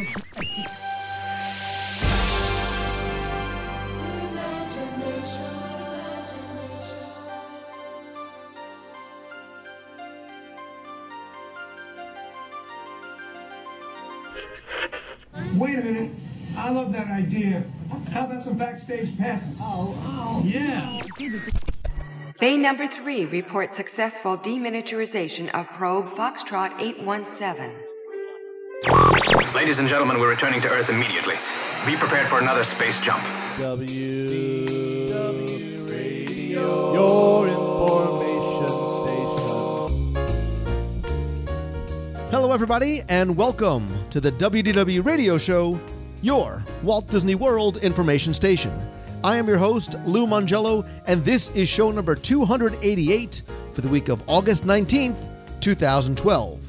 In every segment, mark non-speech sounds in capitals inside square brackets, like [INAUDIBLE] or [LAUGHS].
Wait a minute. I love that idea. How about some backstage passes? Oh, oh. Yeah. Bay number three reports successful deminiaturization of probe Foxtrot 817. Ladies and gentlemen, we're returning to Earth immediately. Be prepared for another space jump. W W Radio, your information station. Hello, everybody, and welcome to the WDW Radio Show, your Walt Disney World information station. I am your host, Lou Mongello, and this is show number 288 for the week of August 19th, 2012.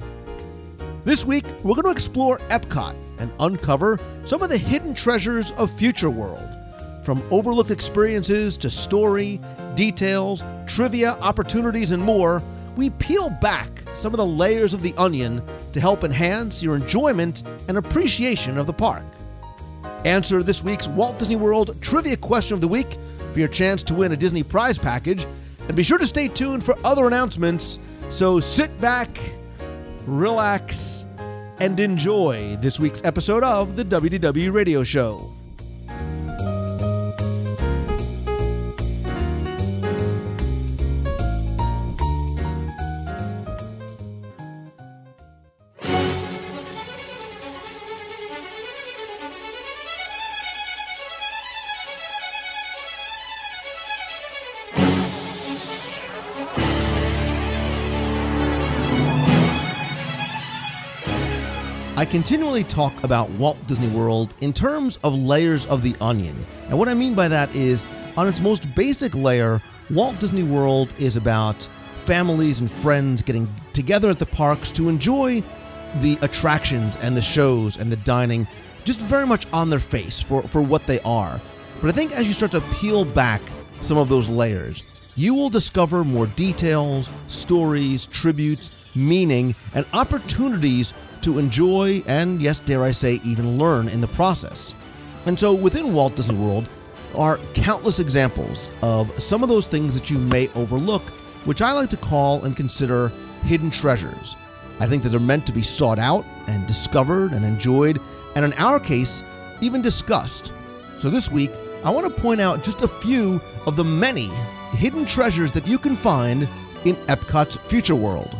This week, we're going to explore Epcot and uncover some of the hidden treasures of Future World. From overlooked experiences to story, details, trivia, opportunities, and more, we peel back some of the layers of the onion to help enhance your enjoyment and appreciation of the park. Answer this week's Walt Disney World Trivia Question of the Week for your chance to win a Disney prize package. And be sure to stay tuned for other announcements. So sit back, relax, and enjoy this week's episode of the WDW Radio Show. Continually talk about Walt Disney World in terms of layers of the onion. And what I mean by that is, on its most basic layer, Walt Disney World is about families and friends getting together at the parks to enjoy the attractions and the shows and the dining just very much on their face for, for what they are. But I think as you start to peel back some of those layers, you will discover more details, stories, tributes, meaning, and opportunities to enjoy and, yes, dare I say, even learn in the process. And so within Walt Disney World are countless examples of some of those things that you may overlook, which I like to call and consider hidden treasures. I think that they're meant to be sought out and discovered and enjoyed, and in our case, even discussed. So this week, I want to point out just a few of the many hidden treasures that you can find in Epcot's Future World.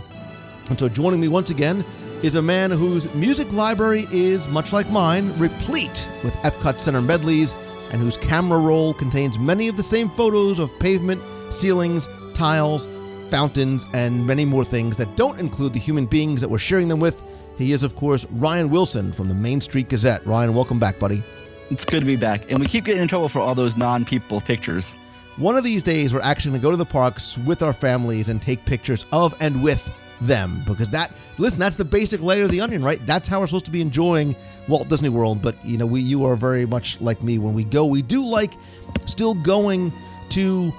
And so joining me once again is a man whose music library is, much like mine, replete with Epcot Center medleys, and whose camera roll contains many of the same photos of pavement, ceilings, tiles, fountains, and many more things that don't include the human beings that we're sharing them with. He is, of course, Ryan Wilson from the Main Street Gazette. Ryan, welcome back, buddy. It's good to be back. And we keep getting in trouble for all those non people pictures. One of these days, we're actually going to go to the parks with our families and take pictures of and with them. Because that listen that's the basic layer of the onion right? That's how we're supposed to be enjoying walt disney world. But you know we you are very much like me. When we go we do like still going to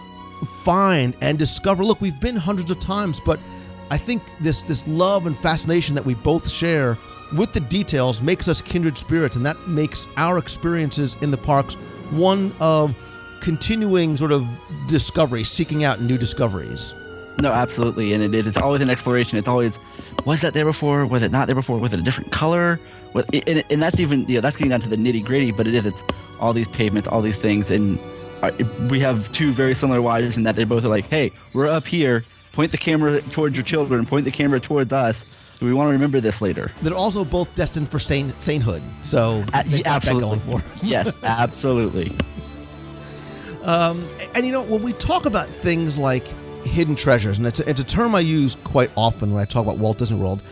find and discover. Look we've been hundreds of times but i think this this love and fascination that we both share with the details makes us kindred spirits and that makes our experiences in the parks one of continuing sort of discovery seeking out new discoveries No, absolutely. And it, it is always an exploration. It's always, was that there before? Was it not there before? Was it a different color? Was, and, and that's even, you know, that's getting down to the nitty gritty, but it is, it's all these pavements, all these things. And uh, we have two very similar wives in that they both are like, hey, we're up here. Point the camera towards your children, point the camera towards us. So we want to remember this later. they're also both destined for saint, sainthood so Uh, yeah, absolutely. going for [LAUGHS] [LAUGHS] yes, absolutely. Um, and you know, when we talk about things like hidden treasures, and it's a, it's a term I use quite often when I talk about Walt Disney World,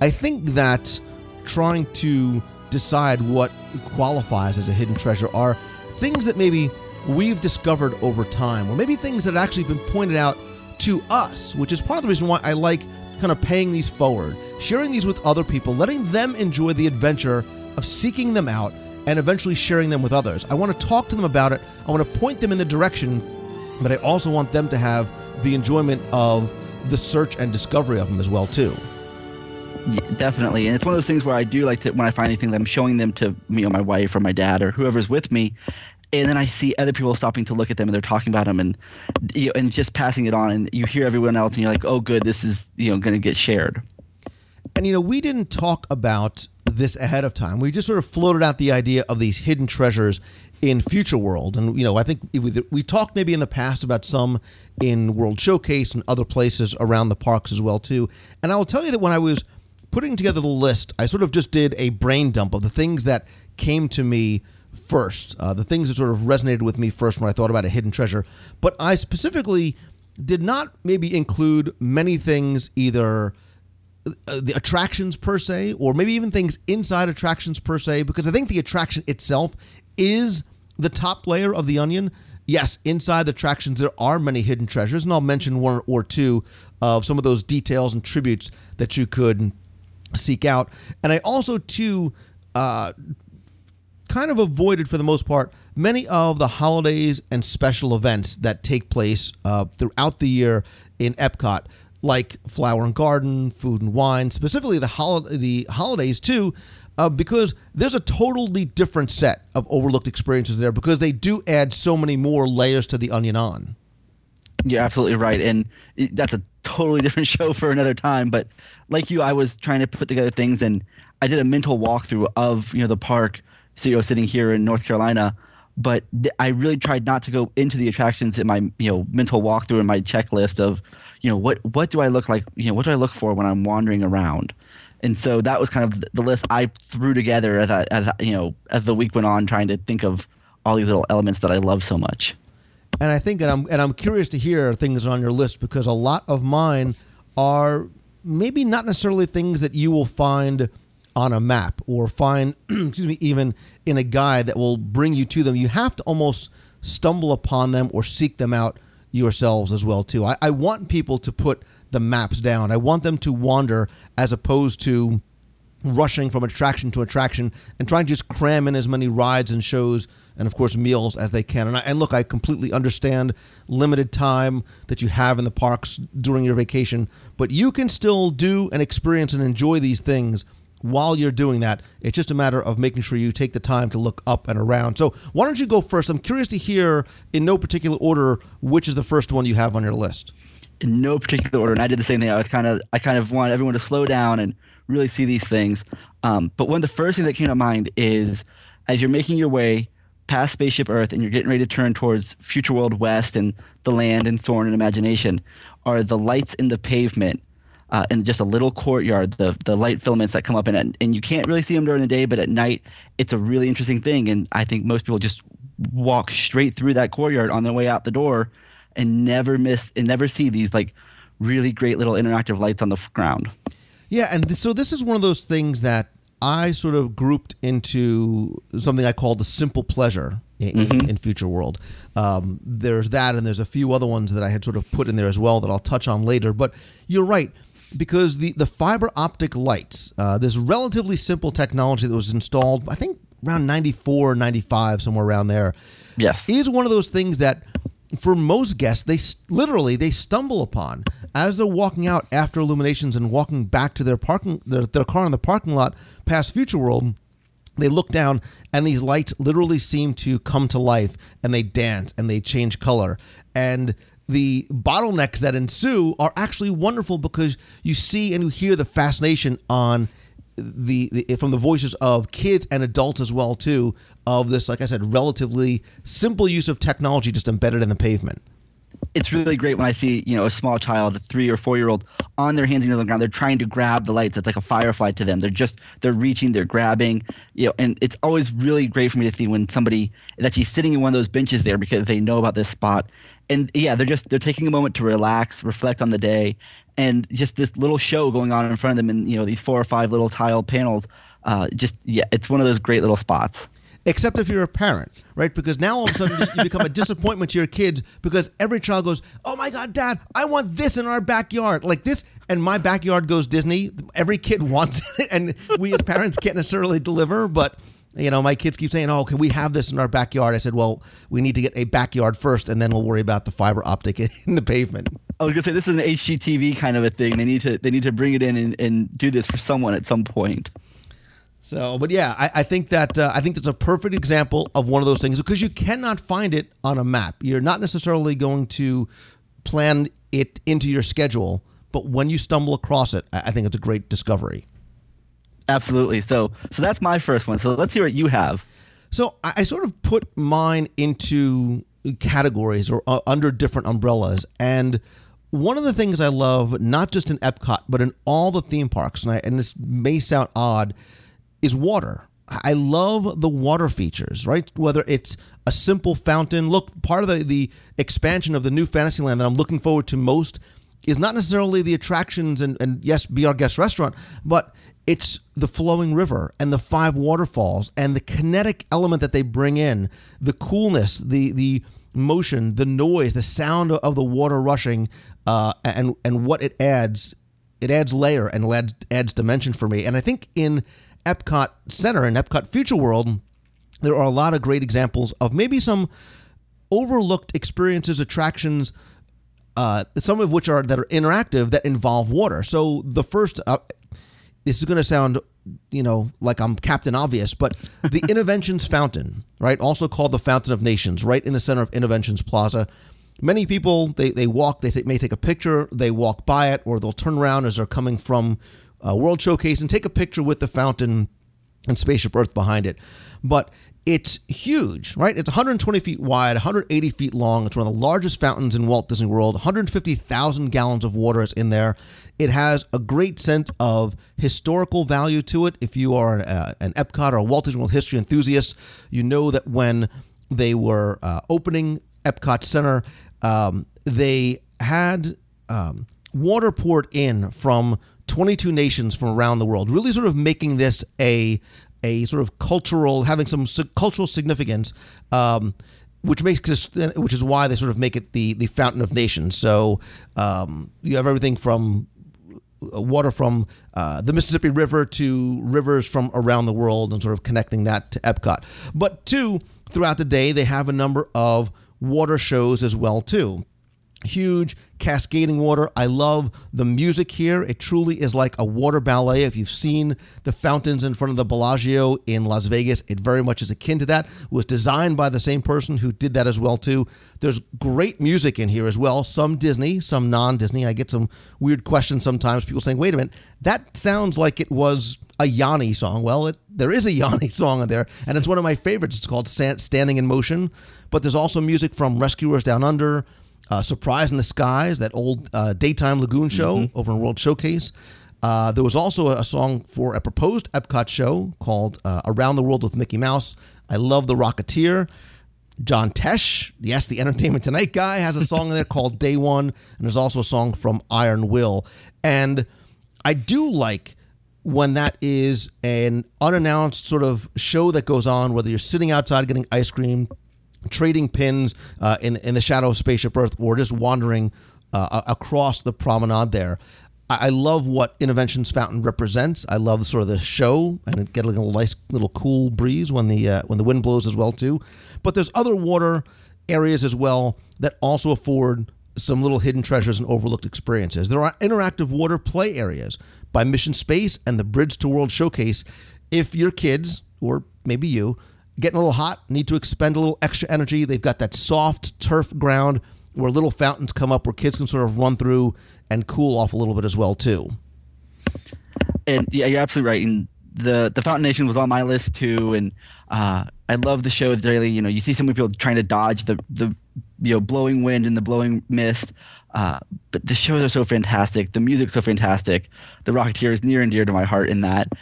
I think that trying to decide what qualifies as a hidden treasure are things that maybe we've discovered over time, or maybe things that have actually been pointed out to us, which is part of the reason why I like kind of paying these forward, sharing these with other people, letting them enjoy the adventure of seeking them out and eventually sharing them with others. I want to talk to them about it. I want to point them in the direction, but I also want them to have the enjoyment of the search and discovery of them as well too. Yeah, definitely, and it's one of those things where I do like to when I find anything that I'm showing them to you know my wife or my dad or whoever's with me, and then I see other people stopping to look at them and they're talking about them and you know, and just passing it on, and you hear everyone else and you're like, oh, good, this is you know going to get shared. And you know, we didn't talk about this ahead of time. We just sort of floated out the idea of these hidden treasures in Future World, and you know, I think we, talked maybe in the past about some in World Showcase and other places around the parks as well too. And I will tell you that when I was putting together the list, I sort of just did a brain dump of the things that came to me first, uh, the things that sort of resonated with me first when I thought about a hidden treasure. But I specifically did not maybe include many things either uh, the attractions per se, or maybe even things inside attractions per se, because I think the attraction itself is the top layer of the onion. Yes, inside the attractions, there are many hidden treasures, and I'll mention one or two of some of those details and tributes that you could seek out. And I also, too, uh, kind of avoided for the most part many of the holidays and special events that take place uh, throughout the year in Epcot, like Flower and Garden, Food and Wine, specifically the hol- the holidays too. Uh, because there's a totally different set of overlooked experiences there because they do add so many more layers to the onion on. You're absolutely right, and that's a totally [LAUGHS] different show for another time. But like you, I was trying to put together things, and I did a mental walkthrough of you know the park CEO sitting here in North Carolina. But I really tried not to go into the attractions in my you know mental walkthrough and my checklist of you know what what do I look like you know what do I look for when I'm wandering around, and so that was kind of the list I threw together as I, as you know as the week went on, trying to think of all these little elements that I love so much. And I think, and I'm and I'm curious to hear things on your list because a lot of mine are maybe not necessarily things that you will find on a map or find, [CLEARS THROAT] excuse me, even in a guide that will bring you to them. You have to almost stumble upon them or seek them out yourselves as well too. I, I want people to put the maps down. I want them to wander as opposed to rushing from attraction to attraction and trying to just cram in as many rides and shows and of course meals as they can. And, I, and look, I completely understand limited time that you have in the parks during your vacation, but you can still do and experience and enjoy these things while you're doing that. It's just a matter of making sure you take the time to look up and around. So, why don't you go first? I'm curious to hear, in no particular order, which is the first one you have on your list. In no particular order, and I did the same thing. I was kind of, I kind of want everyone to slow down and really see these things. Um, but one of the first things that came to mind is as you're making your way past Spaceship Earth and you're getting ready to turn towards Future World West and the land and Soarin' and Imagination, are the lights in the pavement uh, in just a little courtyard, the the light filaments that come up in it, and you can't really see them during the day, but at night it's a really interesting thing. And I think most people just walk straight through that courtyard on their way out the door, and never miss and never see these like really great little interactive lights on the ground. Yeah, and so this is one of those things that I sort of grouped into something I call the simple pleasure in, mm-hmm. in Future World. Um, there's that, and there's a few other ones that I had sort of put in there as well that I'll touch on later. But you're right because the, the fiber optic lights, uh, this relatively simple technology that was installed, I think around 94, 95, somewhere around there, yes, is one of those things that for most guests, they literally they stumble upon as they're walking out after illuminations and walking back to their parking their, their car in the parking lot past Future World. They look down and these lights literally seem to come to life and they dance and they change color and the bottlenecks that ensue are actually wonderful because you see and you hear the fascination on the, the, from the voices of kids and adults as well too of this like i said relatively simple use of technology just embedded in the pavement it's really great when I see you know a small child, a three or four year old, on their hands and knees on the ground. They're trying to grab the lights. It's like a firefly to them. They're just they're reaching, they're grabbing, you know. And it's always really great for me to see when somebody is actually sitting in one of those benches there because they know about this spot, and yeah, they're just they're taking a moment to relax, reflect on the day, and just this little show going on in front of them, and you know these four or five little tile panels. Uh, just yeah, it's one of those great little spots except if you're a parent, right? Because now all of a sudden you become a [LAUGHS] disappointment to your kids because every child goes, "Oh my God, Dad, I want this in our backyard, like this." And my backyard goes Disney. Every kid [LAUGHS] wants it, and we as parents can't necessarily deliver. But you know, my kids keep saying, "Oh, can we have this in our backyard?" I said, "Well, we need to get a backyard first, and then we'll worry about the fiber optic [LAUGHS] in the pavement." I was gonna say this is an HGTV kind of a thing. They need to they need to bring it in and, and do this for someone at some point. So, but yeah, I, I think that uh, I think that's a perfect example of one of those things because you cannot find it on a map. You're not necessarily going to plan it into your schedule, but when you stumble across it, I I think it's a great discovery. Absolutely. So so that's my first one. So let's hear what you have. So I, I sort of put mine into categories or uh, under different umbrellas. And one of the things I love, not just in Epcot, but in all the theme parks, and, I, and this may sound odd, is water. I love the water features, right? Whether it's a simple fountain. Look, part of the, the expansion of the new Fantasyland that I'm looking forward to most is not necessarily the attractions and, and yes, be our guest restaurant, but it's the flowing river and the five waterfalls and the kinetic element that they bring in, the coolness, the the motion, the noise, the sound of the water rushing, uh, and and what it adds. It adds layer and adds, adds dimension for me. And I think in Epcot Center and Epcot Future World, there are a lot of great examples of maybe some overlooked experiences, attractions, uh, some of which are that are interactive that involve water. So the first, uh, this is going to sound, you know, like I'm Captain Obvious, but the [LAUGHS] Innoventions Fountain, right, also called the Fountain of Nations, right in the center of Innoventions Plaza. Many people they they walk, they may take a picture, they walk by it, or they'll turn around as they're coming from uh, World Showcase and take a picture with the fountain and Spaceship Earth behind it. But it's huge, right? It's 120 feet wide, 180 feet long. It's one of the largest fountains in Walt Disney World. 150,000 gallons of water is in there. It has a great sense of historical value to it. If you are an, uh, an Epcot or a Walt Disney World history enthusiast, you know that when they were uh, opening Epcot Center, um, they had um, water poured in from 22 nations from around the world, really sort of making this a a sort of cultural, having some cultural significance, um, which makes this, which is why they sort of make it the the fountain of nations. So um, you have everything from uh, water from uh, the Mississippi River to rivers from around the world, and sort of connecting that to Epcot. But two, throughout the day, they have a number of water shows as well too huge cascading water. I love the music here. It truly is like a water ballet. If you've seen the fountains in front of the Bellagio in Las Vegas, it very much is akin to that. It was designed by the same person who did that as well too. There's great music in here as well. Some Disney, some non-Disney. I get some weird questions sometimes. People saying, "Wait a minute, that sounds like it was a Yanni song." Well, it, there is a Yanni [LAUGHS] song in there, and it's one of my favorites. It's called "Standing in Motion." But there's also music from Rescuers Down Under uh, Surprise in the Skies, that old uh, daytime lagoon show mm-hmm. over in World Showcase. Uh, there was also a, song for a proposed Epcot show called uh, Around the World with Mickey Mouse. I love The Rocketeer. John Tesh, yes, the Entertainment Tonight guy, has a song in there [LAUGHS] called Day One, and there's also a song from Iron Will. And I do like when that is an unannounced sort of show that goes on, whether you're sitting outside getting ice cream, trading pins uh, in in the shadow of Spaceship Earth, or just wandering uh, across the promenade there. I, love what Innoventions Fountain represents. I love sort of the show and get a little nice little cool breeze when the uh, when the wind blows as well too. But there's other water areas as well that also afford some little hidden treasures and overlooked experiences. There are interactive water play areas by Mission Space and the Bridge to World Showcase. If your kids or maybe you getting a little hot, need to expend a little extra energy. They've got that soft turf ground where little fountains come up where kids can sort of run through and cool off a little bit as well too. And yeah, you're absolutely right. And the the Fountain Nation was on my list too. And uh, I love the show daily. You know, you see so many people trying to dodge the the you know blowing wind and the blowing mist. Uh, but the shows are so fantastic. The music's so fantastic. The Rocketeer is near and dear to my heart in that.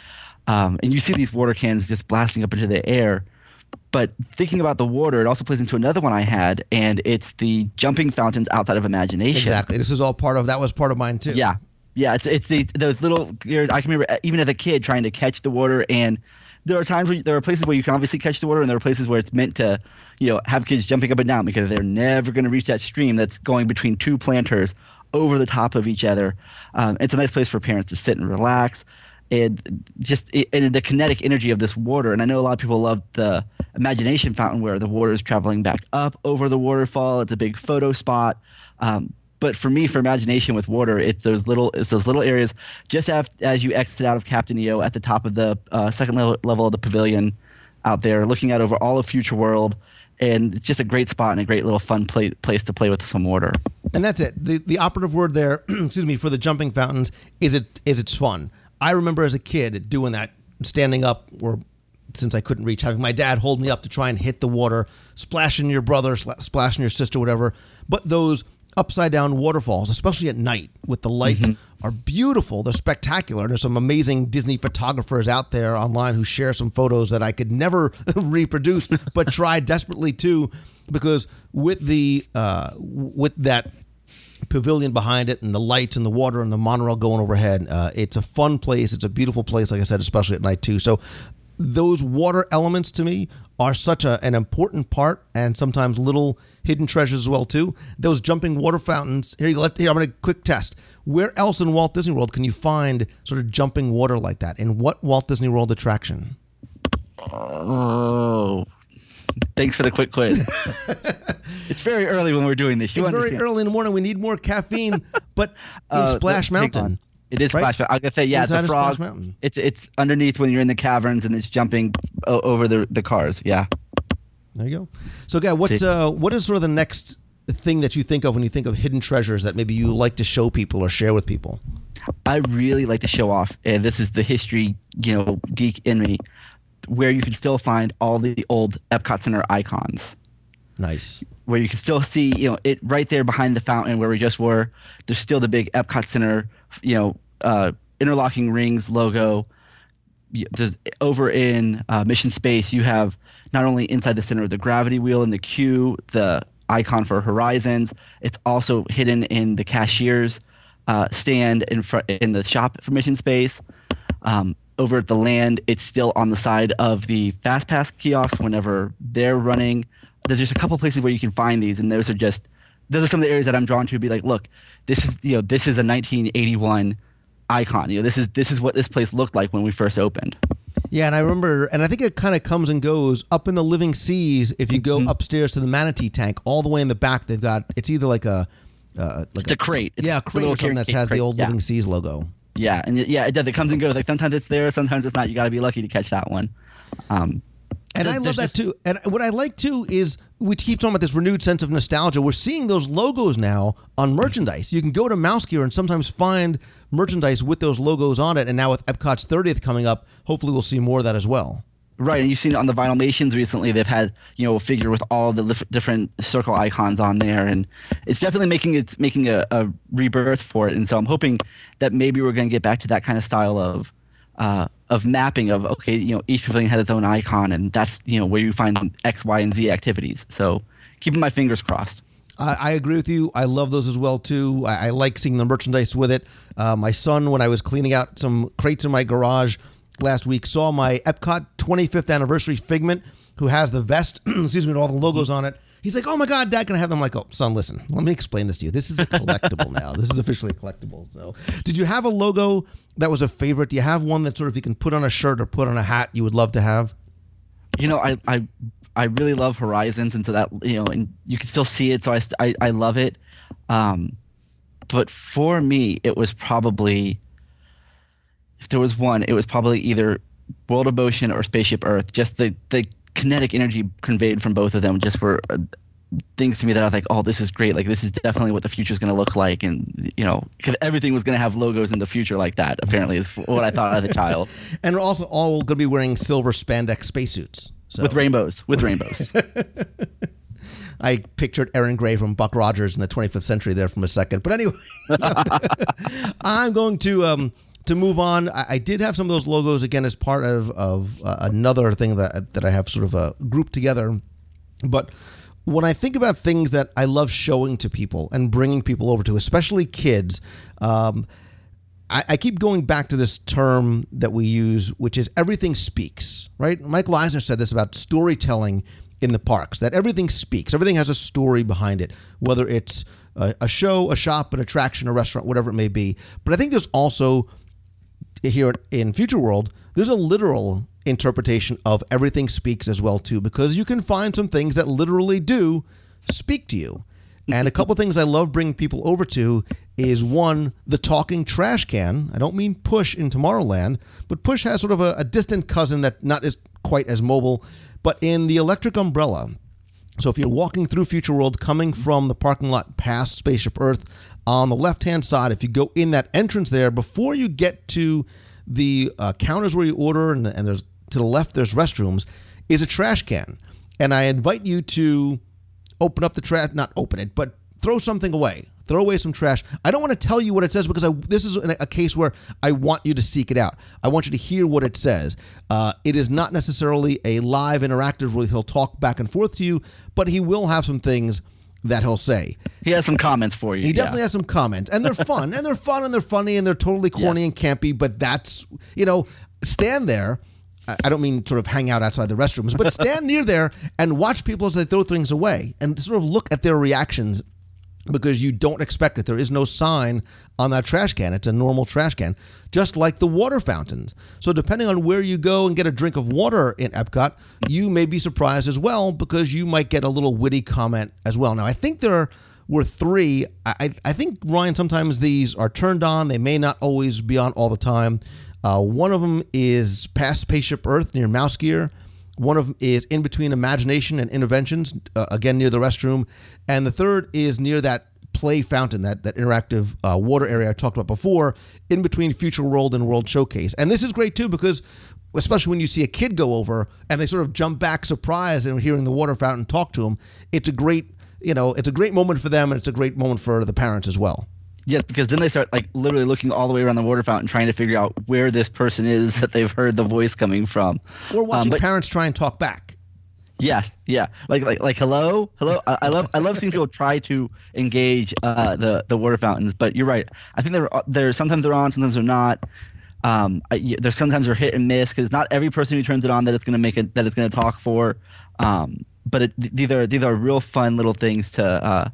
Um, and you see these water cans just blasting up into the air. But thinking about the water, it also plays into another one I had, and it's the jumping fountains outside of imagination. Exactly. This is all part of that was part of mine too. Yeah, yeah. It's it's the those little. I can remember even as a kid trying to catch the water, and there are times where there are places where you can obviously catch the water, and there are places where it's meant to, you know, have kids jumping up and down because they're never going to reach that stream that's going between two planters over the top of each other. Um, it's a nice place for parents to sit and relax and just and the kinetic energy of this water. And I know a lot of people love the imagination fountain where the water is traveling back up over the waterfall. It's a big photo spot. Um, but for me, for imagination with water, it's those little it's those little areas just af- as you exit out of Captain EO at the top of the uh, second level, level of the pavilion, out there looking out over all of Future World, and it's just a great spot and a great little fun play, place to play with some water. And that's it. The the operative word there, [CLEARS THROAT] excuse me, for the jumping fountains is it is it's fun. I remember as a kid doing that, standing up or since I couldn't reach, having my dad hold me up to try and hit the water, splashing your brother, spla- splashing your sister, whatever. But those upside down waterfalls, especially at night with the light, are beautiful. They're spectacular. There's some amazing Disney photographers out there online who share some photos that I could never [LAUGHS] reproduce, but try desperately to, because with the uh, with that pavilion behind it and the lights and the water and the monorail going overhead. Uh, it's a fun place. It's a beautiful place, like I said, especially at night too. So those water elements to me are such a, an important part and sometimes little hidden treasures as well too. Those jumping water fountains. Here you go. Let, here, I'm going to quick test. Where else in Walt Disney World can you find sort of jumping water like that? In what Walt Disney World attraction? Oh, [LAUGHS] thanks for the quick quiz. [LAUGHS] it's very early when we're doing this. You It's very early in the morning. We need more caffeine, but [LAUGHS] in Uh, Splash. Mountain. It is right? Splash Mountain. I'm gonna say yeah, Inside the frog. It's it's underneath when you're in the caverns and it's jumping o- over the the cars. Yeah. There you go. So, guy, what's See. uh, what is sort of the next thing that you think of when you think of hidden treasures that maybe you like to show people or share with people? I really like to show off, and this is the history, you know, geek in me, where you can still find all the old Epcot Center icons. Nice. where you can still see, you know, it right there behind the fountain where we just were. There's still the big Epcot Center, you know, uh, interlocking rings logo. There's, over in uh, Mission Space, you have not only inside the center of the gravity wheel and the queue, the icon for Horizons. It's also hidden in the cashier's uh, stand in front in the shop for Mission Space. Um, over at the land, it's still on the side of the Fast Pass kiosks whenever they're running. There's just a couple places where you can find these, and those are just those are some of the areas that I'm drawn to. Be like, look, this is you know this is a 1981 icon. You know, this is this is what this place looked like when we first opened. Yeah, and I remember, and I think it kind of comes and goes up in the living seas. If you Mm-hmm. go upstairs to the manatee tank, all the way in the back, they've got it's either like a uh, like It's a crate. It's yeah, a a crate or something that has the old Yeah. living seas logo. Yeah, and yeah, it does. It comes and goes. Like sometimes it's there, sometimes it's not. You got to be lucky to catch that one. Um, And I love that too. And what I like too is we keep talking about this renewed sense of nostalgia. We're seeing those logos now on merchandise. You can go to Mouse Gear and sometimes find merchandise with those logos on it. And now with Epcot's 30th coming up, hopefully we'll see more of that as well. Right, and you've seen it on the Vinyl Vinylmations recently. They've had you know a figure with all the lif- different circle icons on there, and it's definitely making it making a, a rebirth for it. And so I'm hoping that maybe we're going to get back to that kind of style of uh, of mapping of okay, you know, each pavilion had its own icon, and that's you know where you find X, Y, and Z activities. So keeping my fingers crossed. I, I agree with you. I love those as well too. I, I like seeing the merchandise with it. Uh, my son, when I was cleaning out some crates in my garage last week, saw my Epcot 25th anniversary figment, who has the vest, [CLEARS THROAT] excuse me, with all the logos on it. He's like, "Oh my God, Dad, can I have them?" I'm like, "Oh, son, listen, let me explain this to you. This is a collectible now. This is officially a collectible." So, did you have a logo that was a favorite? Do you have one that sort of you can put on a shirt or put on a hat you would love to have? you know, I, I, I really love Horizons, and so that you know, and you can still see it. So I, I, I love it. Um, but for me, it was probably, if there was one, it was probably either World of Motion or Spaceship Earth. Just the the kinetic energy conveyed from both of them just were uh, things to me that I was like, oh, this is great. Like this is definitely what the future is going to look like, and you know, because everything was going to have logos in the future like that. Apparently, is what I thought as a child [LAUGHS] And we're also all going to be wearing silver spandex spacesuits. So with rainbows, with rainbows. [LAUGHS] I pictured Erin Gray from Buck Rogers in the 25th century there from a second. But anyway, [LAUGHS] I'm going to um, to move on. I, I did have some of those logos again as part of of uh, another thing that that I have sort of uh, grouped together. But when I think about things that I love showing to people and bringing people over to, especially kids. Um, I, I keep going back to this term that we use, which is everything speaks, right? Michael Eisner said this about storytelling in the parks, that everything speaks. Everything has a story behind it, whether it's a, a show, a shop, an attraction, a restaurant, whatever it may be. But I think there's also here in Future World, there's a literal interpretation of everything speaks as well too, because you can find some things that literally do speak to you. and a couple things I love bringing people over to is one, the talking trash can. I don't mean Push in Tomorrowland, but Push has sort of a, a distant cousin that not as quite as mobile, but in the electric umbrella. So if you're walking through Future World coming from the parking lot past Spaceship Earth, on the left hand side, if you go in that entrance there, before you get to the uh, counters where you order, and, and there's to the left there's restrooms, is a trash can. And I invite you to open up the trash, not open it, but throw something away. Throw away some trash. I don't want to tell you what it says because I, this is a case where I want you to seek it out. I want you to hear what it says. Uh, it is not necessarily a live interactive where he'll talk back and forth to you, but he will have some things that he'll say. He has some comments for you. He definitely yeah. has some comments, and they're [LAUGHS] fun, and they're fun, and they're funny, and they're totally corny Yes. and campy. But that's you know, stand there. I- I don't mean sort of hang out outside the restrooms, but stand near there and watch people as they throw things away, and sort of look at their reactions because you don't expect it. There is no sign on that trash can. It's a normal trash can, just like the water fountains. So, depending on where you go and get a drink of water in Epcot, you may be surprised as well because you might get a little witty comment as well. Now, I think there were three. I, I- think, Ryan, sometimes these are turned on, they may not always be on all the time. Uh, one of them is past Spaceship Earth near Mouse Gear. One of them is in between imagination and Innoventions, uh, again near the restroom, and the third is near that play fountain, that that interactive uh, water area I talked about before, in between Future World and World Showcase. And this is great too because, especially when you see a kid go over and they sort of jump back surprised and hearing the water fountain talk to them, it's a great you know it's a great moment for them and it's a great moment for the parents as well. Yes, because then they start like literally looking all the way around the water fountain, trying to figure out where this person is [LAUGHS] that they've heard the voice coming from. Or watching Um, but parents try and talk back. yes, yeah, like like like hello, hello. I, I love I love seeing people try to engage uh, the the water fountains. But you're right. I think they're they're sometimes they're on, sometimes they're not. Um, I, there's sometimes they're hit and miss because not every person who turns it on that it's going to make it that it's to talk for. Um, but it, these are these are real fun little things to uh,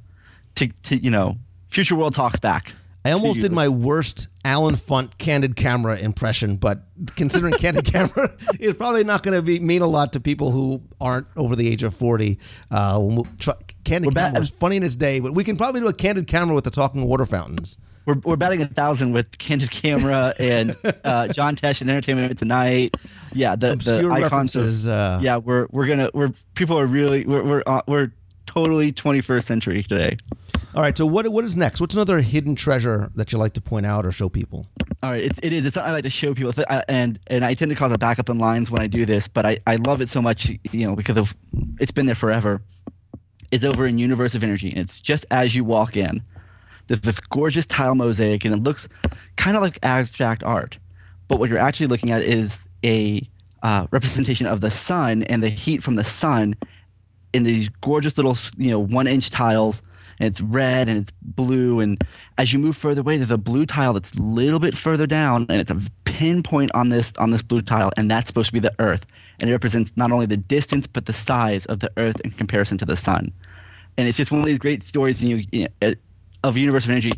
to to you know. Future World talks back. I almost did my worst Allen Funt candid camera impression, but considering candid [LAUGHS] camera is probably not going to be mean a lot to people who aren't over the age of forty. Uh, we'll try, candid We're camera is funny in its day, but we can probably do a candid camera with the talking water fountains. We're, we're batting a thousand with Candid Camera and uh, John Tesh and Entertainment Tonight. Yeah, the, Obscure the icons Of, uh, yeah, we're we're gonna we're people are really we're we're uh, we're totally 21st century today. All right, so what what is next? What's another hidden treasure that you like to point out or show people? All right, it's, it is. It's something I like to show people, I- and and I tend to cause a backup in lines when I do this, but I, I love it so much, you know, because of it's been there forever. Is over in Universe of Energy, and it's just as you walk in. There's this gorgeous tile mosaic, and it looks kind of like abstract art, but what you're actually looking at is a uh, representation of the sun and the heat from the sun in these gorgeous little you know one inch tiles and it's red and it's blue and as you move further away there's a blue tile that's a little bit further down and it's a pinpoint on this on this blue tile and that's supposed to be the earth. And it represents not only the distance but the size of the earth in comparison to the sun. And it's just one of these great stories you, know, of universe of energy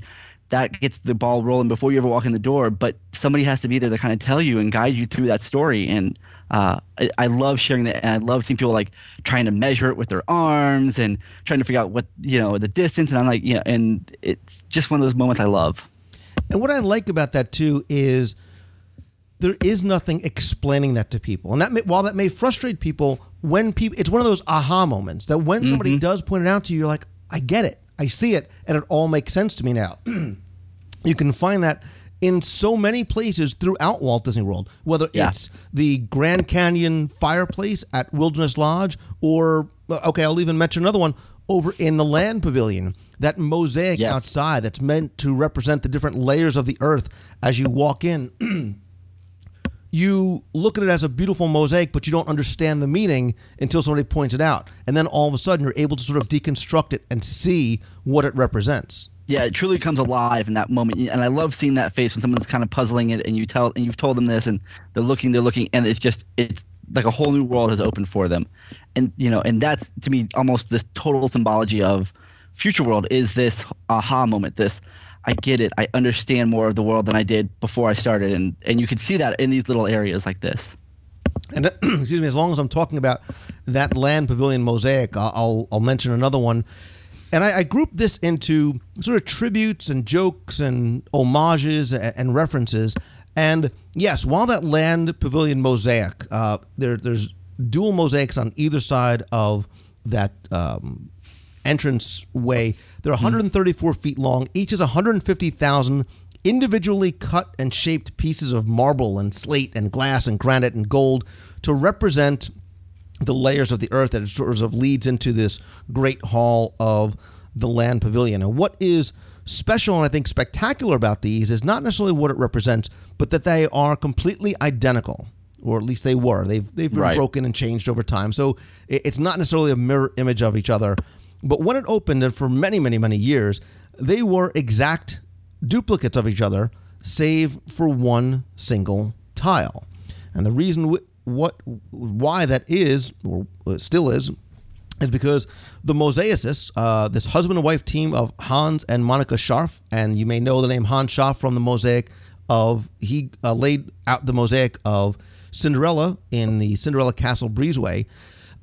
that gets the ball rolling before you ever walk in the door but somebody has to be there to kind of tell you and guide you through that story. And uh, I, I love sharing that and i love seeing people like trying to measure it with their arms and trying to figure out what you know the distance and i'm like yeah and it's just one of those moments i love. And what I like about that too is there is nothing explaining that to people, and that may, while that may frustrate people, when people, it's one of those aha moments that when somebody does point it out to you, you're like, I get it, I see it, and it all makes sense to me now. [CLEARS THROAT] you can find that in so many places throughout Walt Disney World, whether Yeah. it's the Grand Canyon fireplace at Wilderness Lodge, or uh, okay, I'll even mention another one over in the Land Pavilion. That mosaic Yes. outside that's meant to represent the different layers of the earth as you walk in. [CLEARS THROAT] you look at it as a beautiful mosaic, but you don't understand the meaning until somebody points it out. And then all of a sudden, you're able to sort of deconstruct it and see what it represents. Yeah it truly comes alive in that moment. And i love seeing that face when someone's kind of puzzling it and you tell and you've told them this and they're looking they're looking and it's just it's like a whole new world has opened for them. And you know and that's to me almost this total symbology of future world is this aha moment this i get it. I understand more of the world than i did before i started. And and you can see that in these little areas like this. And [CLEARS THROAT] excuse me, as long as I'm talking about that land pavilion mosaic, I'll I'll, I'll mention another one. And I, I grouped this into sort of tributes and jokes and homages and, and references. And yes, while that land pavilion mosaic, uh, there, there's dual mosaics on either side of that um, entrance way. They're 134 feet long. Each is 150,000 individually cut and shaped pieces of marble and slate and glass and granite and gold to represent the layers of the earth that sort of leads into this great hall of the land pavilion. And what is special and I think spectacular about these is not necessarily what it represents, but that they are completely identical. Or at least they were. They've they've been Right. broken and changed over time. So it's not necessarily a mirror image of each other. But when it opened, and for many, many, many years, they were exact duplicates of each other, save for one single tile. And the reason what why that is, or still is, is because the mosaicists, uh, this husband and wife team of Hans and Monica Scharff, and you may know the name Hans Scharff from the mosaic of he uh, laid out the mosaic of Cinderella in the Cinderella Castle Breezeway.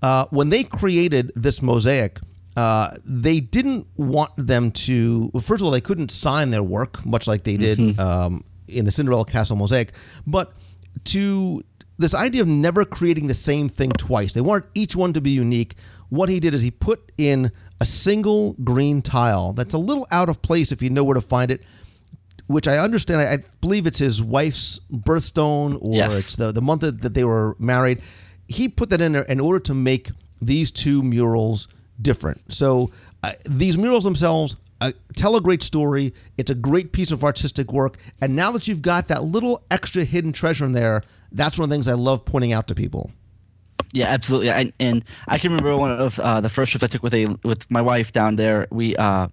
Uh, when they created this mosaic, uh, they didn't want them to. Well, first of all, they couldn't sign their work, much like they did um, in the Cinderella Castle mosaic. But to this idea of never creating the same thing twice, they wanted each one to be unique. What he did is he put in a single green tile that's a little out of place if you know where to find it. Which I understand. I, I believe it's his wife's birthstone, or Yes. it's the the month that, that they were married. He put that in there in order to make these two murals different. So uh, these murals themselves uh, tell a great story. It's a great piece of artistic work. And now that you've got that little extra hidden treasure in there, that's one of the things I love pointing out to people. Yeah, absolutely. I, and I can remember one of uh, the first trips I took with a with my wife down there. We uh,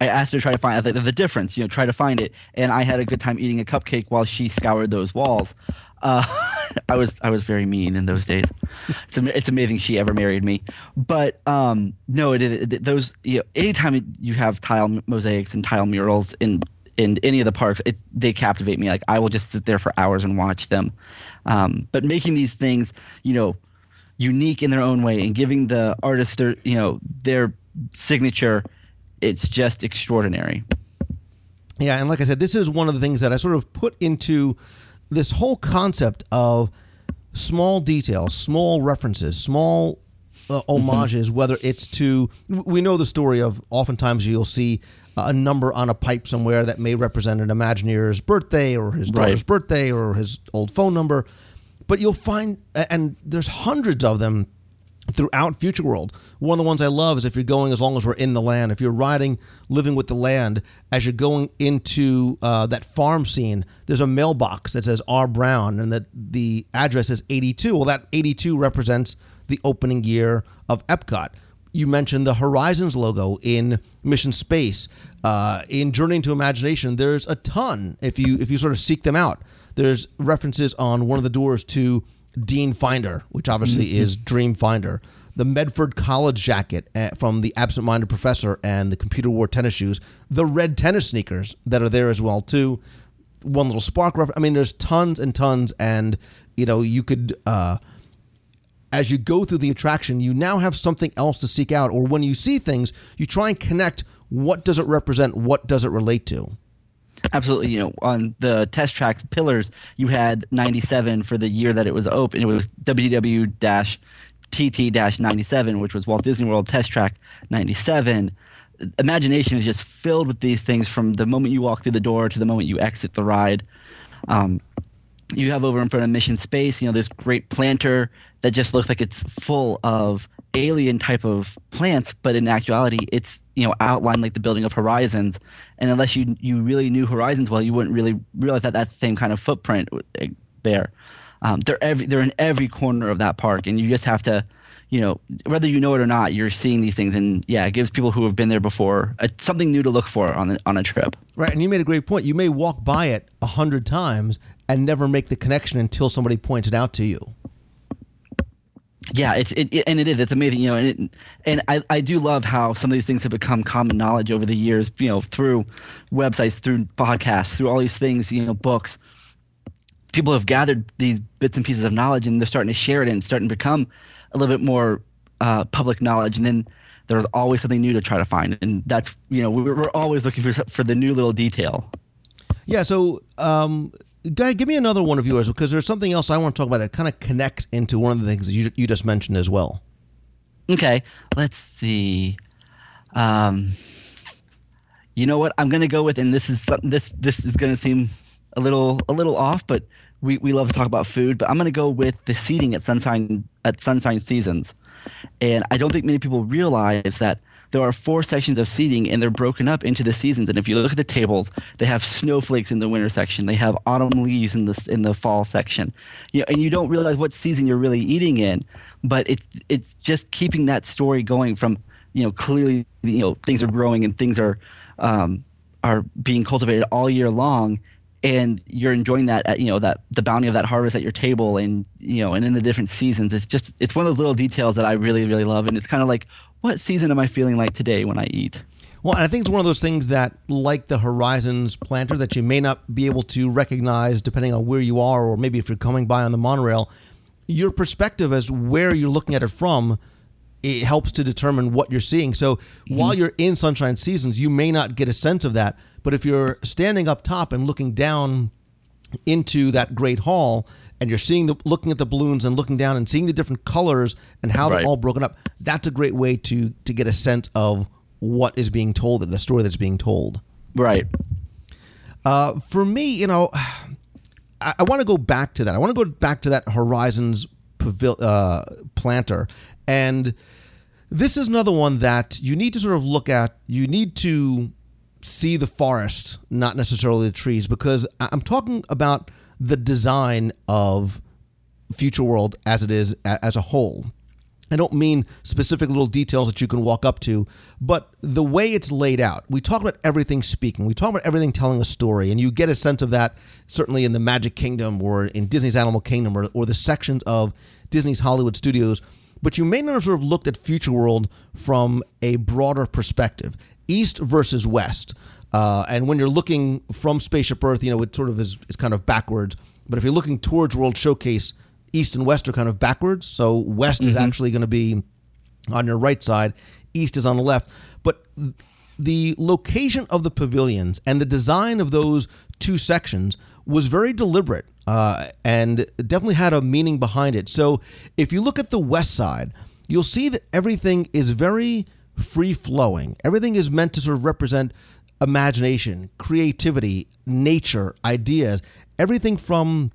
I asked her to try to find the, the difference, you know, try to find it, and I had a good time eating a cupcake while she scoured those walls. Uh, [LAUGHS] I was I was very mean in those days. It's it's amazing she ever married me, but um, no, it, it, those you know, anytime you have tile mosaics and tile murals in in any of the parks, it's they captivate me. Like I will just sit there for hours and watch them. Um, but making these things, you know, unique in their own way and giving the artist their you know their signature it's just extraordinary. Yeah, and like I said, this is one of the things that I sort of put into this whole concept of small details, small references, small uh, homages, whether it's to, we know the story of oftentimes you'll see a number on a pipe somewhere that may represent an Imagineer's birthday or his daughter's Right. birthday or his old phone number. But you'll find, and there's hundreds of them throughout Future World. One of the ones I love is if you're going as long as we're in the land, if you're riding, living with the land, as you're going into uh, that farm scene, there's a mailbox that says R Brown and that the address is 82. Well, that 82 represents the opening year of Epcot. You mentioned the Horizons logo in Mission Space, uh, in Journey into Imagination. There's a ton if you if you sort of seek them out. There's references on one of the doors to Dean Finder, which obviously is Dream Finder. The Medford College jacket uh, from the Absent Minded Professor and the Computer Wore tennis shoes. The red tennis sneakers that are there as well too. One little spark reference. I mean, there's tons and tons, and you know you could. Uh, as you go through the attraction, you now have something else to seek out. Or when you see things, you try and connect what does it represent, what does it relate to. absolutely you know on the test tracks pillars you had 97 for the year that it was open it was www-tt-97 which was walt disney world test track 97 imagination is just filled with these things from the moment you walk through the door to the moment you exit the ride um, you have over in front of Mission Space, you know, this great planter that just looks like it's full of alien type of plants, but in actuality, it's you know outlined like the building of Horizons. And unless you you really knew Horizons well, you wouldn't really realize that that same kind of footprint uh, there. Um, they're every they're in every corner of that park, and you just have to, you know, whether you know it or not, you're seeing these things, and yeah, it gives people who have been there before uh something new to look for on the, on a trip. Right, and you made a great point. You may walk by it a hundred times and never make the connection until somebody points it out to you. Yeah, it's it, it- and it is. It's amazing, you know, and it, and I, I do love how some of these things have become common knowledge over the years, you know, through websites, through podcasts, through all these things, you know, books. People have gathered these bits and pieces of knowledge, and they're starting to share it, and starting to become a little bit more uh, public knowledge. And then there's always something new to try to find, and that's you know we're, we're always looking for for the new little detail. Yeah. So, um, Guy, give me another one of yours because there's something else I want to talk about that kind of connects into one of the things that you, you just mentioned as well. Okay, let's see. Um, you know what? I'm gonna go with, and this is this this is gonna seem a little a little off, but we, we love to talk about food. But I'm gonna go with the seating at Sunshine at Sunshine Seasons, and I don't think many people realize that there are four sections of seating and they're broken up into the seasons. And if you look at the tables, they have snowflakes in the winter section, they have autumn leaves in the in the fall section. You know, and you don't realize what season you're really eating in, but it's it's just keeping that story going from you know clearly you know things are growing and things are um, are being cultivated all year long and you're enjoying that you know that the bounty of that harvest at your table and you know and in the different seasons it's just it's one of those little details that i really really love and it's kind of like what season am i feeling like today when i eat well, and I think it's one of those things that, like the Horizons planter, that you may not be able to recognize depending on where you are, or maybe if you're coming by on the monorail. Your perspective as where you're looking at it from it helps to determine what you're seeing. So mm-hmm. while you're in sunshine seasons, you may not get a sense of that. But if you're standing up top and looking down into that great hall, and you're seeing the looking at the balloons and looking down and seeing the different colors and how right. they're all broken up, that's a great way to to get a sense of what is being told, and the story that's being told. Right. Uh, for me, you know, I, I want to go back to that. I want to go back to that Horizons pavil- uh, planter and this is another one that you need to sort of look at. You need to see the forest, not necessarily the trees, because I'm talking about the design of Future World as it is as a whole. I don't mean specific little details that you can walk up to, but the way it's laid out. We talk about everything speaking. We talk about everything telling a story, and you get a sense of that certainly in the Magic Kingdom or in Disney's Animal Kingdom or, or the sections of Disney's Hollywood Studios but you may not have sort of looked at Future World from a broader perspective, East versus West. Uh, and when you're looking from Spaceship Earth, you know, it sort of is, is kind of backwards. But if you're looking towards World Showcase, East and West are kind of backwards. So West mm-hmm. is actually going to be on your right side, East is on the left. But the location of the pavilions and the design of those two sections was very deliberate uh, and definitely had a meaning behind it. So if you look at the west side, you'll see that everything is very free flowing. Everything is meant to sort of represent imagination, creativity, nature, ideas, everything from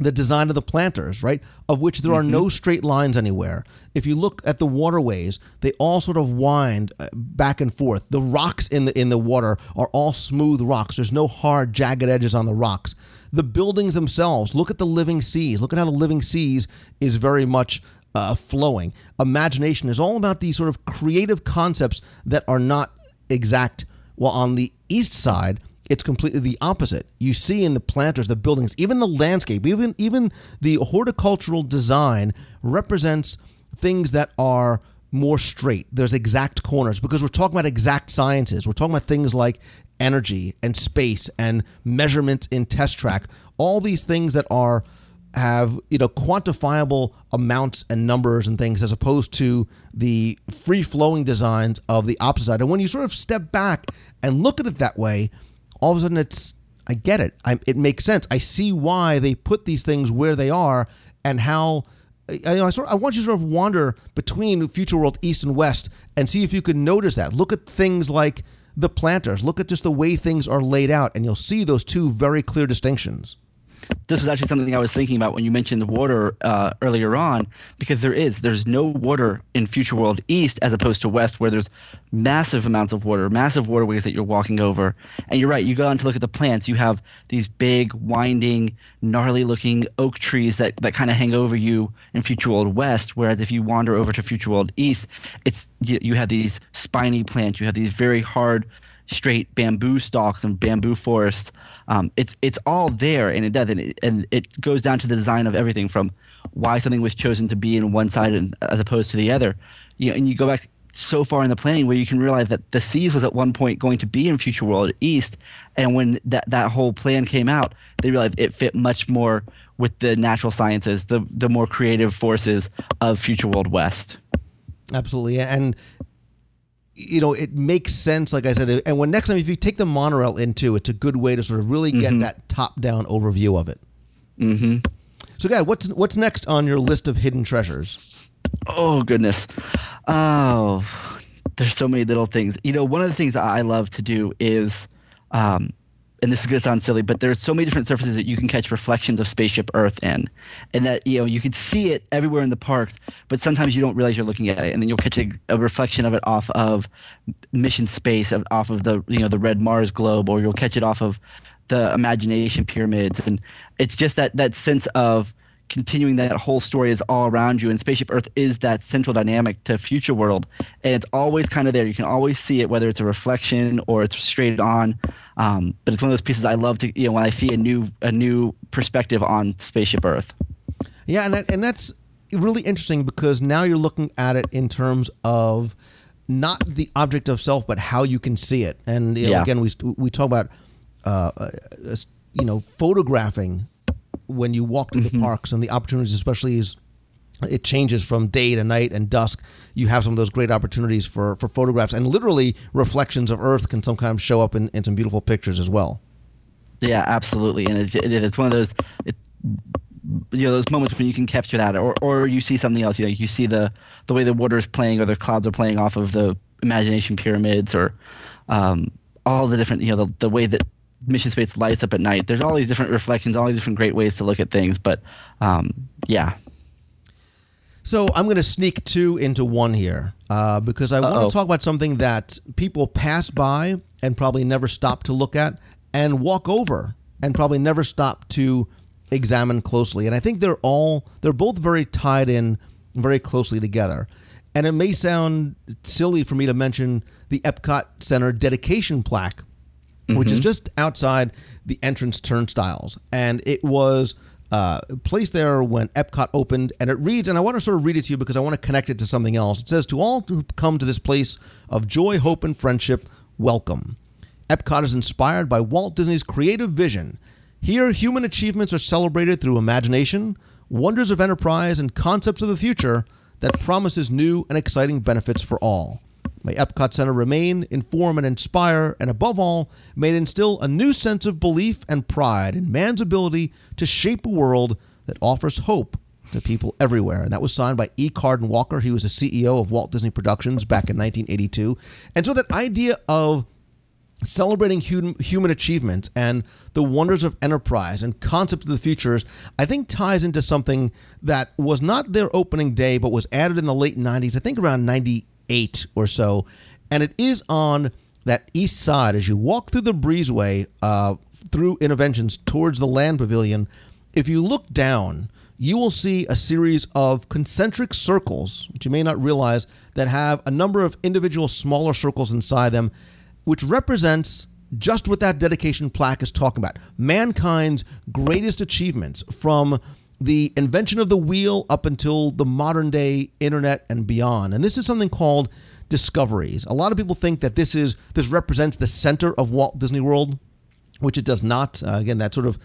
the design of the planters, right? Of which there are mm-hmm. no straight lines anywhere. If you look at the waterways, they all sort of wind uh, back and forth. The rocks in the in the water are all smooth rocks. There's no hard jagged edges on the rocks the buildings themselves. Look at the living seas. Look at how the living seas is very much uh, flowing. Imagination is all about these sort of creative concepts that are not exact. While on the east side, it's completely the opposite. You see in the planters, the buildings, even the landscape, even even the horticultural design represents things that are more straight. There's exact corners because we're talking about exact sciences. We're talking about things like energy and space and measurements in test track. All these things that are have you know quantifiable amounts and numbers and things as opposed to the free flowing designs of the opposite side. And when you sort of step back and look at it that way, all of a sudden it's I get it. I, it makes sense. I see why they put these things where they are and how I, I, sort of, I want you to sort of wander between Future World East and West and see if you can notice that. Look at things like the planters. Look at just the way things are laid out, and you'll see those two very clear distinctions this was actually something I was thinking about when you mentioned the water uh, earlier on, because there is there's no water in Future World East as opposed to West, where there's massive amounts of water, massive waterways that you're walking over. And you're right, you go on to look at the plants, you have these big, winding, gnarly-looking oak trees that that kind of hang over you in Future World West. Whereas if you wander over to Future World East, it's you, you have these spiny plants, you have these very hard straight bamboo stalks and bamboo forests. Um, it's it's all there, and it does, and it, and it goes down to the design of everything from why something was chosen to be in one side and, as opposed to the other. You know, and you go back so far in the planning where you can realize that the seas was at one point going to be in Future World East, and when that that whole plan came out, they realized it fit much more with the natural sciences, the the more creative forces of Future World West. Absolutely, and you know, it makes sense. Like I said, and when next time if you take the monorail into, it's a good way to sort of really get that top-down overview of it. Mm-hmm. So, guys, what's what's next on your list of hidden treasures? Oh goodness. Oh, there's so many little things. You know, one of the things that I love to do is, um, and this is gonna sound silly, but there's so many different surfaces that you can catch reflections of Spaceship Earth in, and that you know you can see it everywhere in the parks, but sometimes you don't realize you're looking at it, and then you'll catch a, a reflection of it off of Mission Space, of, off of the you know the red Mars globe, or you'll catch it off of the Imagination pyramids, and it's just that that sense of continuing that whole story is all around you and spaceship earth is that central dynamic to future world and it's always kind of there you can always see it whether it's a reflection or it's straight on um, but it's one of those pieces i love to you know when i see a new a new perspective on spaceship earth Yeah, and that, and that's really interesting because now you're looking at it in terms of not the object of self, but how you can see it. And you know, Yeah. again, we we talk about uh, uh, you know photographing when you walk to the parks and the opportunities, especially as it changes from day to night and dusk. You have some of those great opportunities for for photographs and literally reflections of Earth can sometimes show up in, in some beautiful pictures as well. yeah absolutely and it's, it's one of those it, you know those moments when you can capture that or, or you see something else you know you see the the way the water is playing or the clouds are playing off of the imagination pyramids or um, all the different you know the, the way that mission space lights up at night there's all these different reflections all these different great ways to look at things but um, yeah So I'm going to sneak two into one here uh, because I want to talk about something that people pass by and probably never stop to look at, and walk over and probably never stop to examine closely. And I think they're all they're both very tied in very closely together. And it may sound silly for me to mention the Epcot Center dedication plaque which is just outside the entrance turnstiles. And it was uh, placed there when Epcot opened. And it reads, and I want to sort of read it to you because I want to connect it to something else. It says, To all who come to this place of joy, hope, and friendship, welcome. Epcot is inspired by Walt Disney's creative vision. Here, human achievements are celebrated through imagination, wonders of enterprise, and concepts of the future that promises new and exciting benefits for all. May Epcot Center remain, inform, and inspire, and above all, may it instill a new sense of belief and pride in man's ability to shape a world that offers hope to people everywhere. And that was signed by E. Cardon Walker. He was the CEO of Walt Disney Productions back in 1982. And so that idea of celebrating human, achievement and the wonders of enterprise and concept of the futures, I think ties into something that was not their opening day, but was added in the late 90s, I think around 98 or so. And it is on that east side as you walk through the breezeway uh, through Innoventions towards the land pavilion. If you look down, you will see a series of concentric circles, which you may not realize, that have a number of individual smaller circles inside them which represents just what that dedication plaque is talking about mankind's greatest achievements from the invention of the wheel up until the modern day internet and beyond. And this is something called discoveries. A lot of people think that this is this represents the center of Walt Disney World, which it does not. Uh, again, that sort of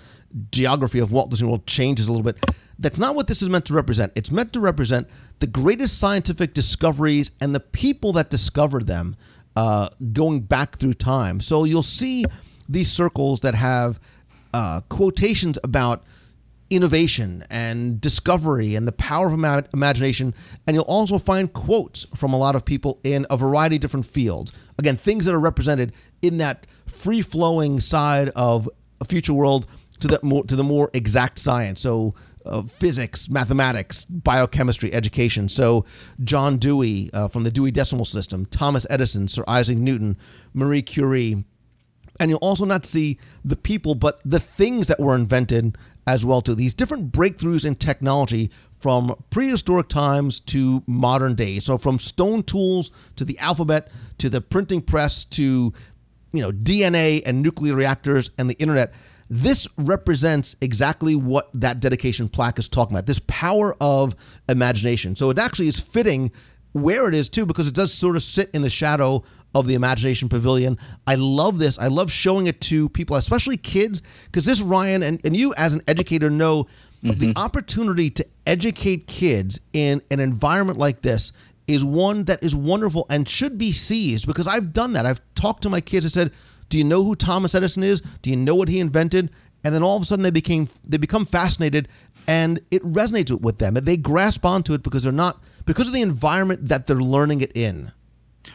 geography of Walt Disney World changes a little bit. That's not what this is meant to represent. It's meant to represent the greatest scientific discoveries and the people that discovered them uh, going back through time. So you'll see these circles that have uh, quotations about innovation and discovery and the power of ima- imagination. And you'll also find quotes from a lot of people in a variety of different fields. Again, things that are represented in that free flowing side of a future world to the more to the more exact science. So uh, physics, mathematics, biochemistry, education. So John Dewey uh, from the Dewey Decimal System, Thomas Edison, Sir Isaac Newton, Marie Curie, and you'll also not see the people, but the things that were invented as well too. These different breakthroughs in technology from prehistoric times to modern days. So from stone tools to the alphabet to the printing press to you know DNA and nuclear reactors and the internet. This represents exactly what that dedication plaque is talking about. This power of imagination. So it actually is fitting where it is too, because it does sort of sit in the shadow of the Imagination Pavilion. I love this. I love showing it to people, especially kids, because this, Ryan, and, and you as an educator know the mm-hmm. opportunity to educate kids in an environment like this is one that is wonderful and should be seized because I've done that. I've talked to my kids. I said, "Do you know who Thomas Edison is? Do you know what he invented?" And then all of a sudden they became they become fascinated and it resonates with them. And They grasp onto it because they're not because of the environment that they're learning it in.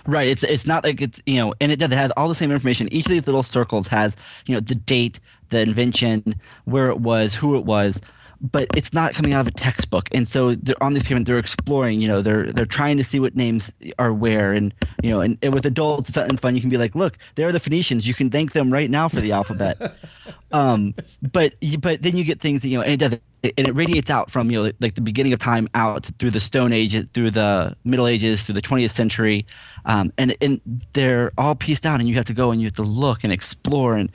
Right. It's it's not like it's you know, and it does. It has all the same information. Each of these little circles has you know the date, the invention, where it was, who it was, but it's not coming out of a textbook. And so they're on this payments, they're exploring. You know, they're they're trying to see what names are where, and you know, and, and with adults, it's something fun. You can be like, look, there are the Phoenicians. You can thank them right now for the alphabet. [LAUGHS] um, but but then you get things that, you know, and it does and it radiates out from you know like the beginning of time out through the Stone Age, through the Middle Ages, through the 20th century, um, and and they're all pieced out, and you have to go and you have to look and explore and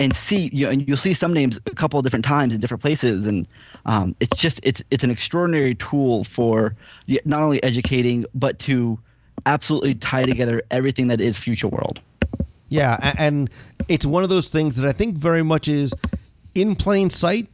and see you and you'll see some names a couple of different times in different places, and um, it's just it's it's an extraordinary tool for not only educating but to absolutely tie together everything that is future world. Yeah, and it's one of those things that I think very much is in plain sight,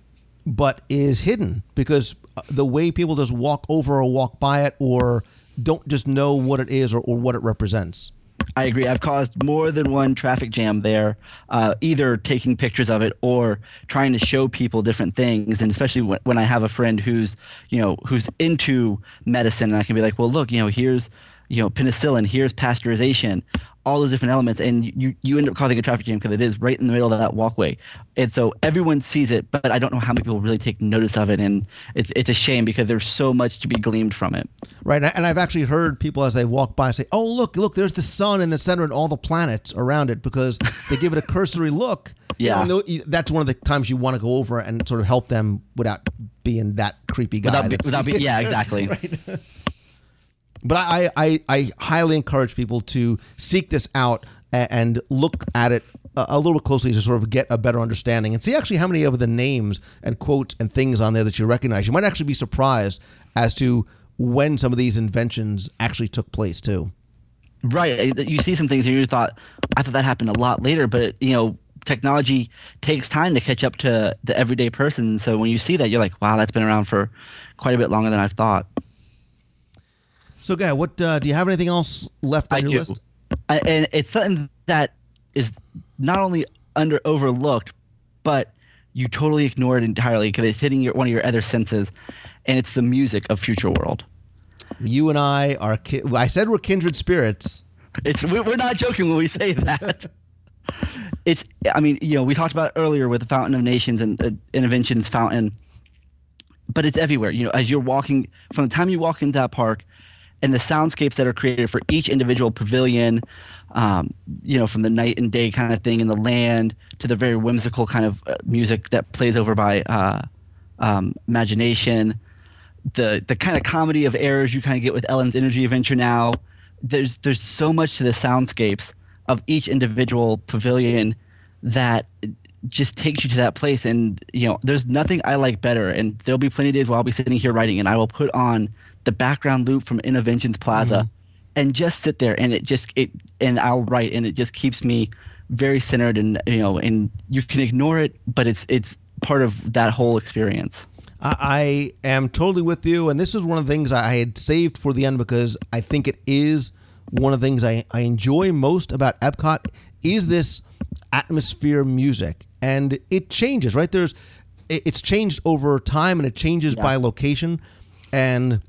but is hidden because uh, the way people just walk over or walk by it or don't just know what it is or, or what it represents. I agree. I've caused more than one traffic jam there, uh, either taking pictures of it or trying to show people different things. And especially when, when I have a friend who's, you know, who's into medicine, and I can be like, well, look, you know, here's, you know, penicillin, here's pasteurization, all those different elements, and you you end up causing a traffic jam because it is right in the middle of that walkway, and so everyone sees it, but I don't know how many people really take notice of it, and it's it's a shame because there's so much to be gleaned from it. Right, and I've actually heard people as they walk by say, "Oh, look, look, there's the sun in the center and all the planets around it," because they give it a cursory look. You [LAUGHS] Yeah. know, and that's one of the times you want to go over and sort of help them without being that creepy guy. Without, be, without [LAUGHS] be, yeah, exactly. [LAUGHS] But I, I, I highly encourage people to seek this out and look at it a little closely to sort of get a better understanding and see actually how many of the names and quotes and things on there that you recognize. You might actually be surprised as to when some of these inventions actually took place too. Right. You see some things and you thought, I thought that happened a lot later, but you know, technology takes time to catch up to the everyday person. So when you see that, you're like, wow, that's been around for quite a bit longer than I've thought. So, Guy, what uh, do you have anything else left on I your do. list? I, and it's something that is not only under overlooked, but you totally ignore it entirely because it's hitting your, one of your other senses, and it's the music of Future World. You and I are. Ki- I said we're kindred spirits. It's we- we're not joking when we say that. [LAUGHS] it's I mean you know we talked about earlier with the Fountain of Nations and uh, Innoventions Fountain, but it's everywhere. You know, as you're walking from the time you walk into that park, and the soundscapes that are created for each individual pavilion, um, you know, from the night and day kind of thing in the land to the very whimsical kind of uh, music that plays over by uh, um, imagination the the kind of comedy of errors you kind of get with Ellen's Energy Adventure now. There's there's so much to the soundscapes of each individual pavilion that just takes you to that place. And you know, there's nothing I like better. And there'll be plenty of days where I'll be sitting here writing, and I will put on the background loop from Innoventions Plaza, mm-hmm. and just sit there, and it just it and I'll write, and it just keeps me very centered, and you know, and you can ignore it, but it's it's part of that whole experience. I, I am totally with you, and this is one of the things I had saved for the end because I think it is one of the things I, I enjoy most about Epcot is this atmosphere music, and it changes. Right? There's, it's changed over time, and it changes by location, and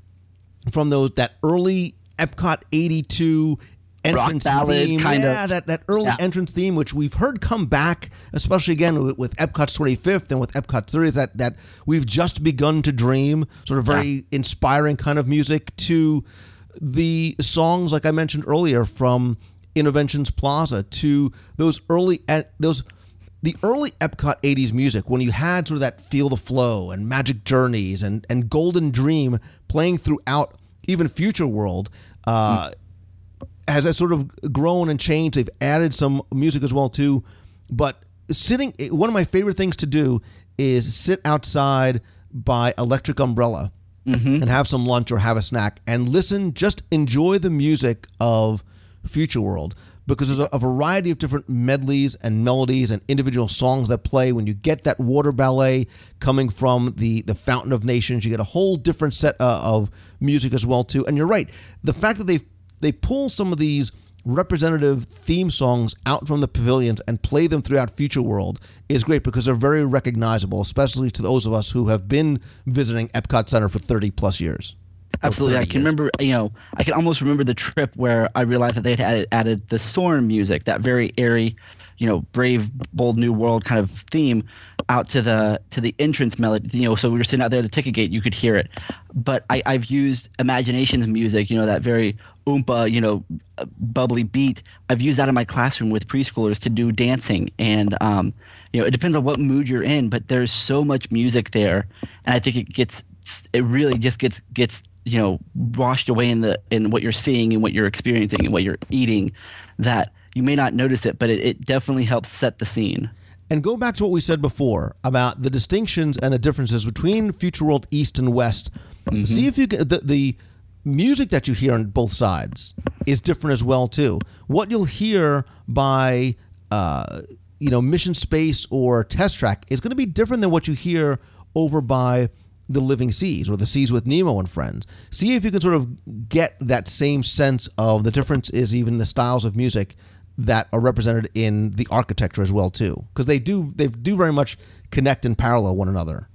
from those that early Epcot '82 entrance ballad theme, kind of. yeah, that that early Yeah. entrance theme, which we've heard come back, especially again with, with Epcot's 25th and with Epcot 30th, that that we've just begun to dream, sort of very inspiring kind of music to the songs like I mentioned earlier from Innoventions Plaza to those early and those the early Epcot 80s music when you had sort of that Feel the Flow and Magic Journeys and and Golden Dream playing throughout even Future World. Uh, has that sort of grown and changed. They've added some music as well too. But sitting, one of my favorite things to do is sit outside by Electric Umbrella and have some lunch or have a snack and listen. Just enjoy the music of Future World because there's a, a variety of different medleys and melodies and individual songs that play. When you get that water ballet coming from the the Fountain of Nations, you get a whole different set uh, of music as well too. And you're right, the fact that they they pull some of these representative theme songs out from the pavilions and play them throughout Future World is great because they're very recognizable, especially to those of us who have been visiting Epcot Center for 30 plus years. Absolutely, I can years. remember. You know, I can almost remember the trip where I realized that they had added, added the Soarin' music, that very airy, you know, brave, bold new world kind of theme, out to the to the entrance melody. You know, so we were sitting out there at the ticket gate, you could hear it. But I, I've used Imagination's music, you know, that very oompa, you know, bubbly beat. I've used that in my classroom with preschoolers to do dancing, and um, you know, it depends on what mood you're in. But there's so much music there, and I think it gets it really just gets gets you know washed away in the in what you're seeing and what you're experiencing and what you're eating that you may not notice it but it, it definitely helps set the scene And go back to what we said before about the distinctions and the differences between Future World East and West. See if you can the, the music that you hear on both sides is different as well too. What you'll hear by uh, you know Mission Space or Test Track is going to be different than what you hear over by the Living Seas or the Seas with Nemo and Friends. See if you can sort of get that same sense of the difference is even the styles of music that are represented in the architecture as well too. Because they do they do very much connect and parallel one another.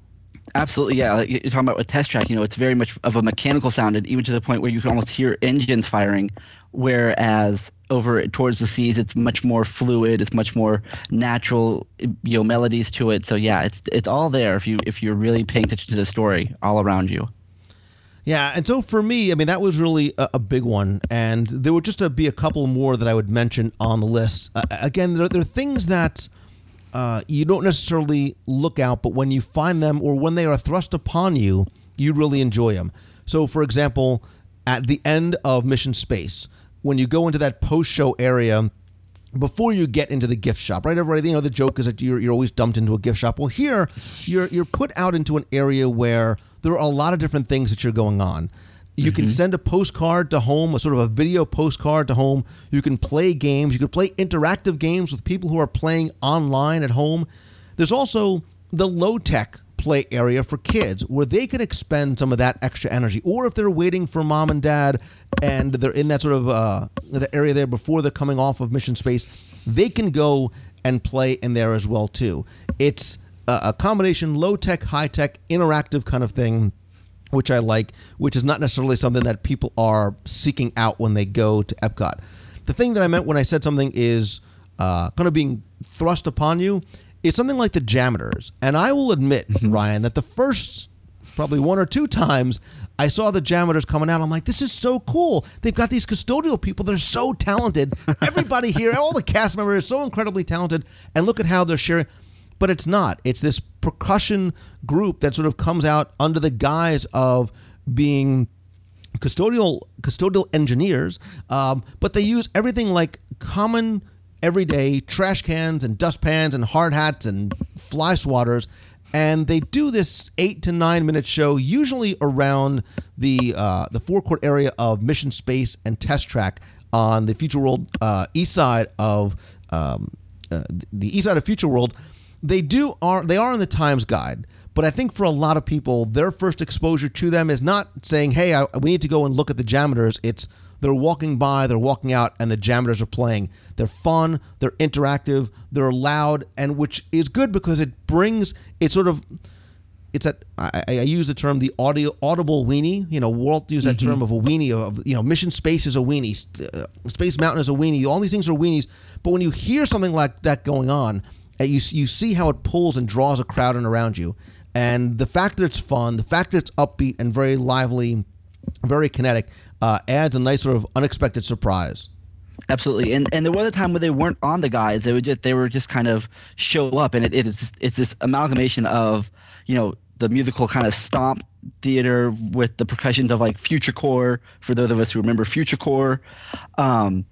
Absolutely yeah like you're talking about with test track you know it's very much of a mechanical sound and even to the point where you can almost hear engines firing whereas over towards the seas it's much more fluid it's much more natural you know melodies to it. So yeah it's it's all there if you if you're really paying attention to the story all around you. Yeah and so for me i mean that was really a, a big one. And there would just uh, be a couple more that i would mention on the list. Uh, again there, there are things that uh, you don't necessarily look out but when you find them or when they are thrust upon you you really enjoy them so for example at the end of mission space when you go into that post-show area before you get into the gift shop, right? Everybody, you know, the joke is that you're, you're always dumped into a gift shop. Well, here you're you're put out into an area where there are a lot of different things that you're going on. You can mm-hmm. send a postcard to home, a sort of a video postcard to home. You can play games. You can play interactive games with people who are playing online at home. There's also the low tech play area for kids where they can expend some of that extra energy. Or if they're waiting for mom and dad and they're in that sort of uh, the area there before they're coming off of mission space, they can go and play in there as well too. It's a, combination low tech, high tech, interactive kind of thing which I like, which is not necessarily something that people are seeking out when they go to Epcot. The thing that I meant when I said something is uh, kind of being thrust upon you is something like the JAMMitors. And I will admit, [LAUGHS] Ryan, that the first probably one or two times I saw the JAMMitors coming out, I'm like, this is so cool. They've got these custodial people. They're so talented. [LAUGHS] Everybody here, all the cast members are so incredibly talented. And look at how they're sharing but it's not. It's this percussion group that sort of comes out under the guise of being custodial custodial engineers, um, but they use everything like common everyday trash cans and dustpans and hard hats and fly swatters. And they do this eight to nine minute show, usually around the uh, the forecourt area of Mission Space and Test Track on the Future World uh, east side of um, uh, the east side of Future World they do are they are in the Times Guide, but I think for a lot of people, their first exposure to them is not saying, "Hey, I, we need to go and look at the JAMMitors." It's they're walking by, they're walking out, and the JAMMitors are playing. They're fun, they're interactive, they're loud, and which is good because it brings it sort of. It's that I, I use the term the audio audible weenie. You know, Walt used that term of a weenie. Of you know, Mission Space is a weenie, uh, Space Mountain is a weenie. All these things are weenies. But when you hear something like that going on, uh, you you see how it pulls and draws a crowd in around you, and the fact that it's fun, the fact that it's upbeat and very lively, very kinetic, uh, adds a nice sort of unexpected surprise. Absolutely, and and there was a time where they weren't on the guides; they would just they were just kind of show up, and it, it is it's this amalgamation of you know the musical kind of stomp theater with the percussions of like Future Corps for those of us who remember Future Corps, um,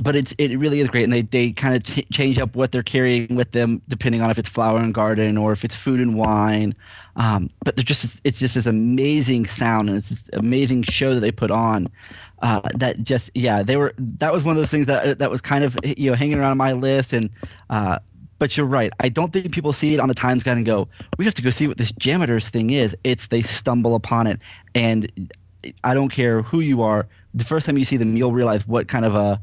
but it's it really is great, and they they kind of ch- change up what they're carrying with them depending on if it's flower and garden or if it's food and wine. Um, but they're just it's just this amazing sound and it's this amazing show that they put on. Uh, that just yeah they were that was one of those things that that was kind of you know hanging around my list and. Uh, but you're right. I don't think people see it on the Times Guide and go, "We have to go see what this JAMMitors thing is." It's they stumble upon it, and I don't care who you are. The first time you see them, you'll realize what kind of a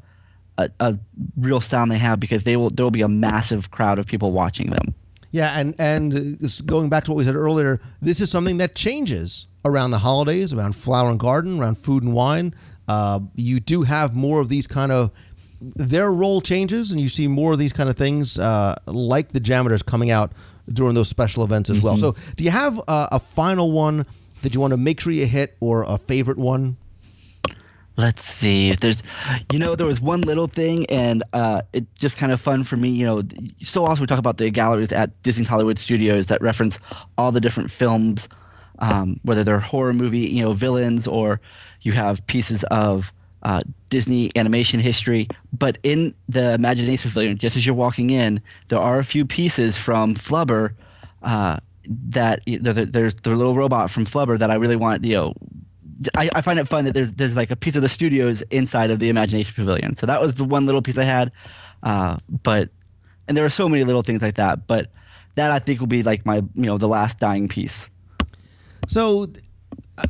a, a real sound they have because they will there will be a massive crowd of people watching them. Yeah, and and going back to what we said earlier, this is something that changes around the holidays, around flower and garden, around food and wine. Uh, you do have more of these kind of their role changes, and you see more of these kind of things, uh, like the JAMMitors coming out during those special events as well. So, do you have uh, a final one that you want to make sure you hit, or a favorite one? Let's see if there's, you know, there was one little thing, and uh, it just kind of fun for me. You know, so often we talk about the galleries at Disney Hollywood Studios that reference all the different films, um, whether they're horror movie, you know, villains, or you have pieces of uh, Disney animation history. But in the Imagination Pavilion, just as you're walking in, there are a few pieces from Flubber. Uh, that you know, there's the little robot from Flubber that I really want, you know, I, I find it fun that there's there's like a piece of the studios inside of the Imagination Pavilion. So that was the one little piece I had, uh, but and there are so many little things like that. But that I think will be like my you know the last dying piece. So,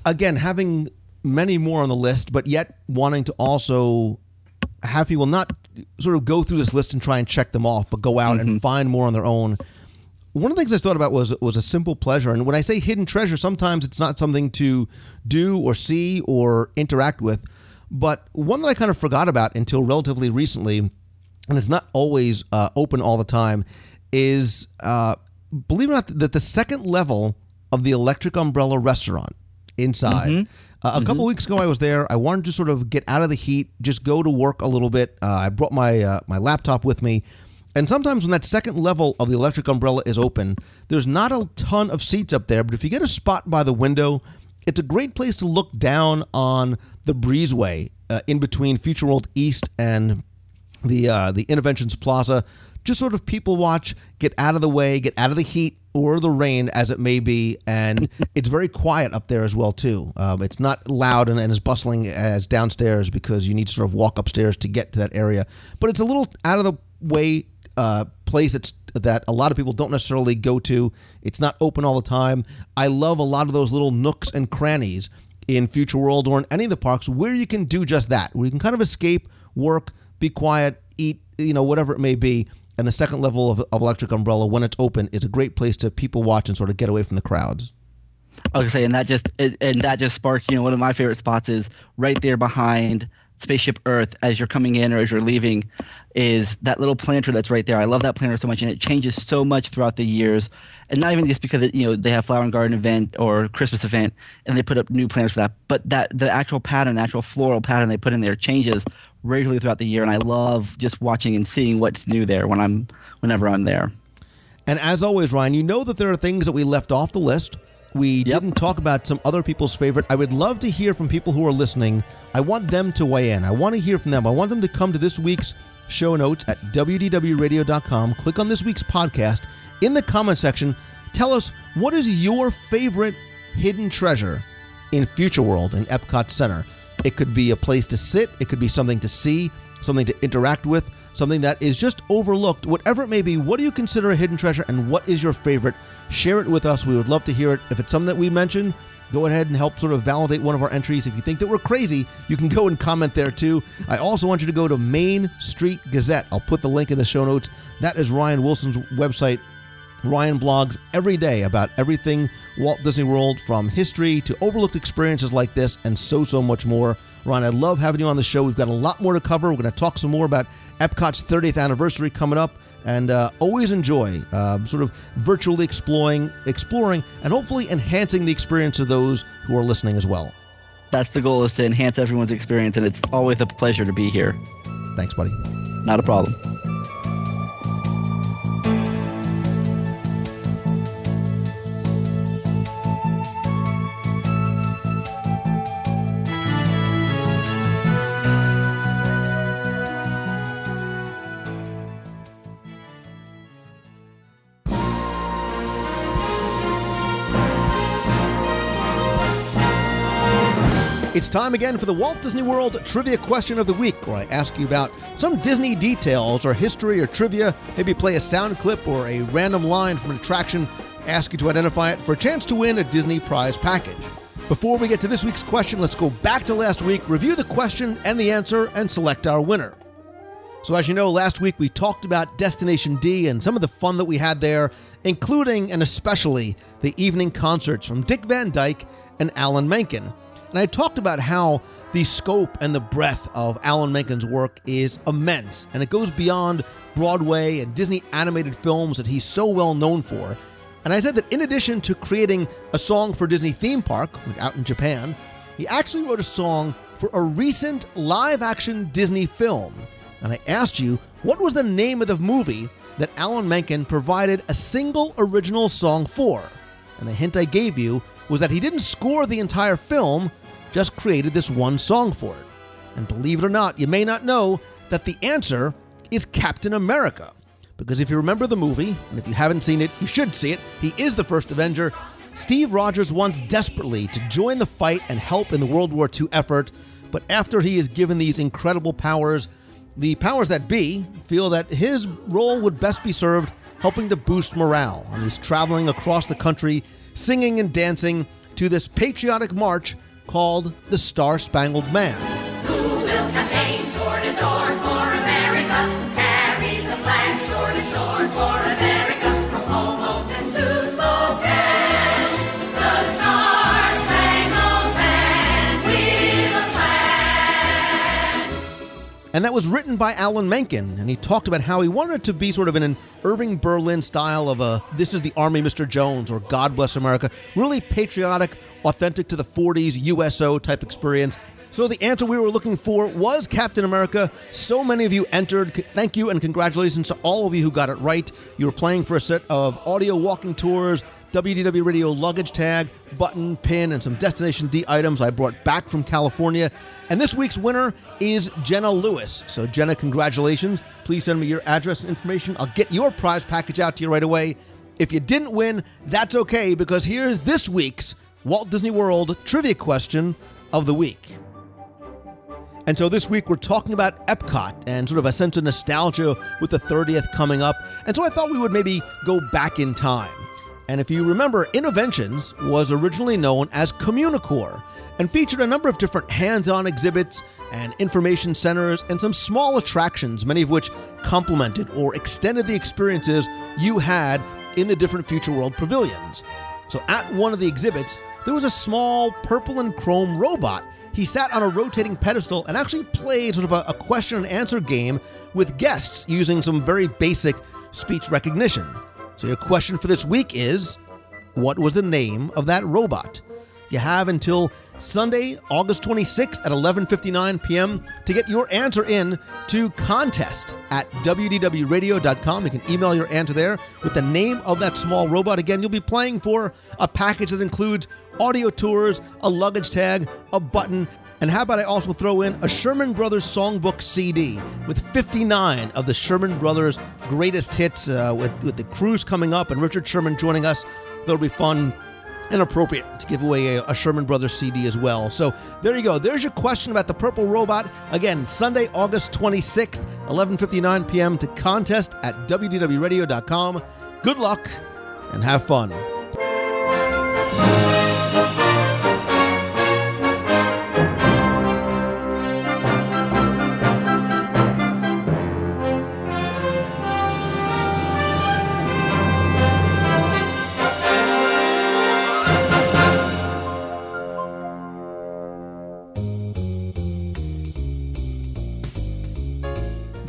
again, having many more on the list, but yet wanting to also have people not sort of go through this list and try and check them off, but go out and find more on their own. One of the things I thought about was was a simple pleasure, and when I say hidden treasure, sometimes it's not something to do or see or interact with, but one that I kind of forgot about until relatively recently, and it's not always uh, open all the time, is uh, believe it or not that the second level of the Electric Umbrella restaurant inside. Uh, a couple weeks ago, I was there. I wanted to sort of get out of the heat, just go to work a little bit. Uh, I brought my uh, my laptop with me, and sometimes when that second level of the Electric Umbrella is open, there's not a ton of seats up there. But if you get a spot by the window, it's a great place to look down on the breezeway uh, in between Future World East and the uh, the Innoventions Plaza. Just sort of people watch, get out of the way, get out of the heat or the rain as it may be, and [LAUGHS] it's very quiet up there as well too. Um, it's not loud and, and as bustling as downstairs because you need to sort of walk upstairs to get to that area. But it's a little out of the way uh, place that's that a lot of people don't necessarily go to. It's not open all the time. I love a lot of those little nooks and crannies in Future World or in any of the parks where you can do just that, where you can kind of escape, work, be quiet, eat, you know, whatever it may be. And the second level of, of Electric Umbrella, when it's open, is a great place to people watch and sort of get away from the crowds. I was gonna say, and that just and that just sparked. You know, one of my favorite spots is right there behind Spaceship Earth as you're coming in or as you're leaving, is that little planter that's right there. I love that planter so much, and it changes so much throughout the years, and not even just because it, you know they have flower and garden event or Christmas event, and they put up new planters for that, but that the actual pattern, the actual floral pattern they put in there changes regularly throughout the year, and I love just watching and seeing what's new there when I'm whenever I'm there. And as always, Ryan, you know that there are things that we left off the list. We didn't talk about some other people's favorite. I would love to hear from people who are listening. I want them to weigh in. I want to hear from them. I want them to come to this week's show notes at wdwradio.com. Click on this week's podcast. In the comment section, tell us what is your favorite hidden treasure in Future World in Epcot Center. It could be a place to sit, it could be something to see, something to interact with, something that is just overlooked. Whatever it may be, what do you consider a hidden treasure and what is your favorite? Share it with us. We would love to hear it. If it's something that we mentioned, go ahead and help sort of validate one of our entries. If you think that we're crazy, you can go and comment there too. I also want you to go to Main Street Gazette. I'll put the link in the show notes. That is Ryan Wilson's website. Ryan blogs every day about everything Walt Disney World, from history to overlooked experiences like this, and so, so much more. Ryan, I love having you on the show. We've got a lot more to cover. We're going to talk some more about Epcot's 30th anniversary coming up, and uh, always enjoy uh, sort of virtually exploring, exploring, and hopefully enhancing the experience of those who are listening as well. That's the goal is to enhance everyone's experience, and it's always a pleasure to be here. Thanks, buddy. Not a problem. It's time again for the Walt Disney World Trivia Question of the Week, where I ask you about some Disney details or history or trivia, maybe play a sound clip or a random line from an attraction, ask you to identify it for a chance to win a Disney prize package. Before we get to this week's question, let's go back to last week, review the question and the answer, and select our winner. So, as you know, last week we talked about Destination D and some of the fun that we had there, including and especially the evening concerts from Dick Van Dyke and Alan Menken. And I talked about how the scope and the breadth of Alan Menken's work is immense, and it goes beyond Broadway and Disney animated films that he's so well known for. And I said that in addition to creating a song for Disney theme park out in Japan, he actually wrote a song for a recent live action Disney film. And I asked you, what was the name of the movie that Alan Menken provided a single original song for? And the hint I gave you was that he didn't score the entire film, just created this one song for it. And believe it or not, you may not know that the answer is Captain America. Because if you remember the movie, and if you haven't seen it, you should see it, he is the first Avenger. Steve Rogers wants desperately to join the fight and help in the World War II effort, but after he is given these incredible powers, the powers that be feel that his role would best be served helping to boost morale, and he's traveling across the country singing and dancing to this patriotic march called the Star Spangled Man. And that was written by Alan Menken, and he talked about how he wanted it to be sort of in an Irving Berlin style of a This is the Army, Mr. Jones, or God Bless America. Really patriotic, authentic to the 40s USO type experience. So the answer we were looking for was Captain America. So many of you entered. Thank you and congratulations to all of you who got it right. You were playing for a set of audio walking tours, WDW Radio luggage tag, button, pin, and some Destination D items I brought back from California. And this week's winner is Jenna Lewis. So, Jenna, congratulations. Please send me your address and information. I'll get your prize package out to you right away. If you didn't win, that's okay because here's this week's Walt Disney World trivia question of the week. And so this week we're talking about Epcot and sort of a sense of nostalgia with the 30th coming up. And so I thought we would maybe go back in time. And if you remember, Innoventions was originally known as Communicore and featured a number of different hands on exhibits and information centers and some small attractions, many of which complemented or extended the experiences you had in the different Future World pavilions. So at one of the exhibits, there was a small purple and chrome robot. He sat on a rotating pedestal and actually played sort of a, a question and answer game with guests using some very basic speech recognition. So, your question for this week is What was the name of that robot? You have until Sunday, August 26th at 11:59 p.m. to get your answer in to contest at wdwradio.com. You can email your answer there with the name of that small robot. Again, you'll be playing for a package that includes audio tours, a luggage tag, a button, and how about I also throw in a Sherman Brothers songbook CD with 59 of the Sherman Brothers greatest hits uh, with, with the cruise coming up and Richard Sherman joining us. That'll be fun and appropriate to give away a, a, Sherman Brothers CD as well. So there you go. There's your question about the purple robot. Again, Sunday, August 26th, 11:59 p.m. to contest at wdwradio.com. Good luck and have fun.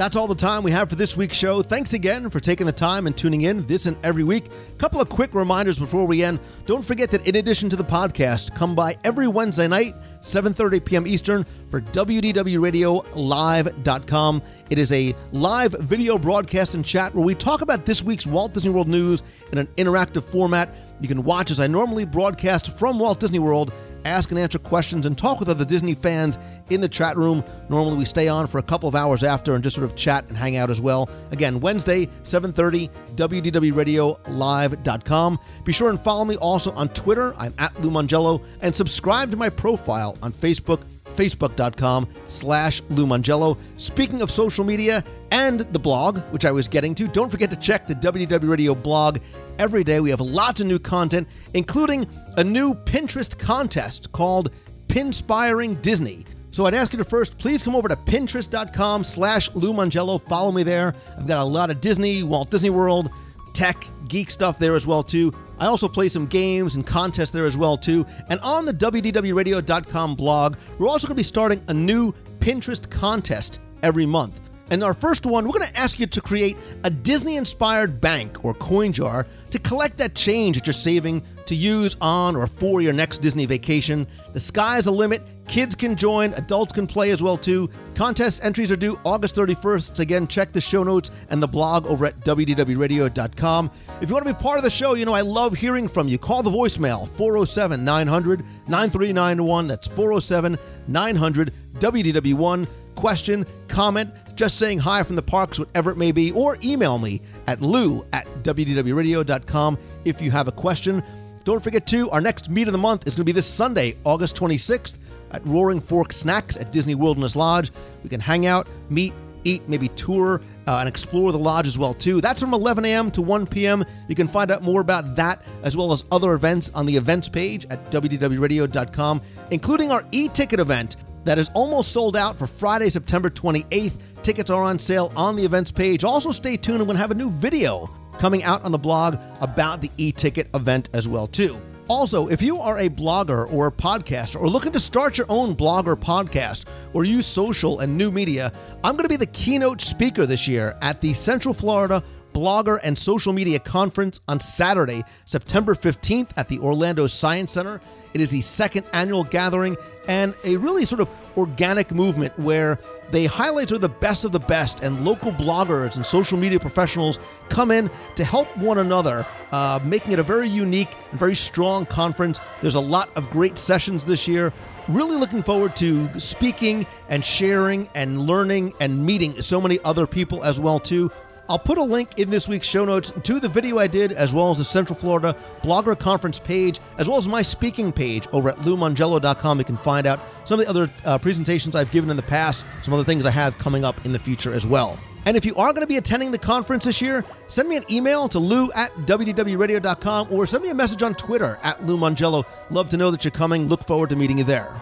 That's all the time we have for this week's show. Thanks again for taking the time and tuning in this and every week. Couple of quick reminders before we end. Don't forget that in addition to the podcast, come by every Wednesday night, 7:30 p.m. Eastern for WDWRadioLive.com. It is a live video broadcast and chat where we talk about this week's Walt Disney World news in an interactive format. You can watch as I normally broadcast from Walt Disney World ask and answer questions, and talk with other Disney fans in the chat room. Normally, we stay on for a couple of hours after and just sort of chat and hang out as well. Again, Wednesday, 7:30, WDWRadioLive.com. Be sure and follow me also on Twitter. I'm at Lou Mongello, and subscribe to my profile on Facebook facebook.com slash Lou Mongello. Speaking of social media and the blog, which I was getting to, don't forget to check the WDW Radio blog every day. We have lots of new content, including a new Pinterest contest called Pinspiring Disney. So I'd ask you to first please come over to pinterest.com slash Lou Mongello. Follow me there. I've got a lot of Disney, Walt Disney World, tech, geek stuff there as well too. I also play some games and contests there as well too. And on the WDWRadio.com blog, we're also going to be starting a new Pinterest contest every month. And our first one, we're going to ask you to create a Disney inspired bank or coin jar to collect that change that you're saving to use on or for your next Disney vacation. The sky's the limit. Kids can join, adults can play as well too. Contest entries are due August 31st. So again, check the show notes and the blog over at wdwradio.com. If you want to be part of the show, you know I love hearing from you. Call the voicemail 407 900 9391. That's 407 900 WDW1. Question, comment, just saying hi from the parks, whatever it may be, or email me at lou at wdwradio.com if you have a question. Don't forget, too, our next meet of the month is going to be this Sunday, August 26th at Roaring Fork Snacks at Disney Wilderness Lodge. We can hang out, meet, eat, maybe tour, uh, and explore the lodge as well too. That's from 11 a.m. to 1 p.m. You can find out more about that as well as other events on the events page at wdwradio.com, including our e-ticket event that is almost sold out for Friday, September 28th. Tickets are on sale on the events page. Also, stay tuned. We're going to have a new video coming out on the blog about the e-ticket event as well too. Also, if you are a blogger or a podcaster or looking to start your own blog or podcast or use social and new media, I'm going to be the keynote speaker this year at the Central Florida Blogger and Social Media Conference on Saturday, September 15th at the Orlando Science Center. It is the second annual gathering and a really sort of organic movement where they of the best of the best, and local bloggers and social media professionals come in to help one another, uh, making it a very unique and very strong conference. There's a lot of great sessions this year. Really looking forward to speaking and sharing and learning and meeting so many other people as well too. I'll put a link in this week's show notes to the video I did, as well as the Central Florida Blogger Conference page, as well as my speaking page over at LouMongello.com. You can find out some of the other uh, presentations I've given in the past, some other things I have coming up in the future as well. And if you are going to be attending the conference this year, send me an email to lou at wdwradio.com or send me a message on Twitter at Lou Mongello. Love to know that you're coming. Look forward to meeting you there.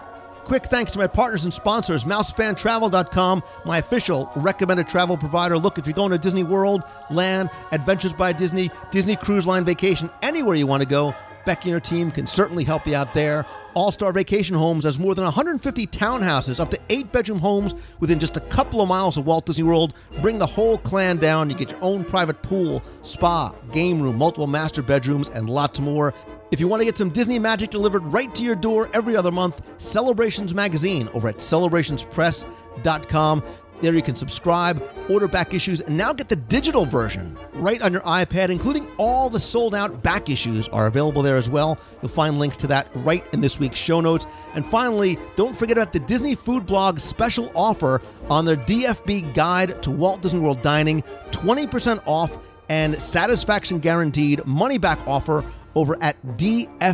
Quick thanks to my partners and sponsors, MouseFanTravel.com, my official recommended travel provider. Look, if you're going to Disney World, Land, Adventures by Disney, Disney Cruise Line Vacation, anywhere you want to go, Becky and her team can certainly help you out there. All Star Vacation Homes has more than 150 townhouses, up to eight bedroom homes within just a couple of miles of Walt Disney World. Bring the whole clan down. You get your own private pool, spa, game room, multiple master bedrooms, and lots more. If you want to get some Disney magic delivered right to your door every other month, Celebrations Magazine over at celebrationspress.com. There you can subscribe, order back issues, and now get the digital version right on your iPad, including all the sold out back issues are available there as well. You'll find links to that right in this week's show notes. And finally, don't forget about the Disney Food Blog special offer on their DFB guide to Walt Disney World dining 20% off and satisfaction guaranteed money back offer over at dfbguide.com.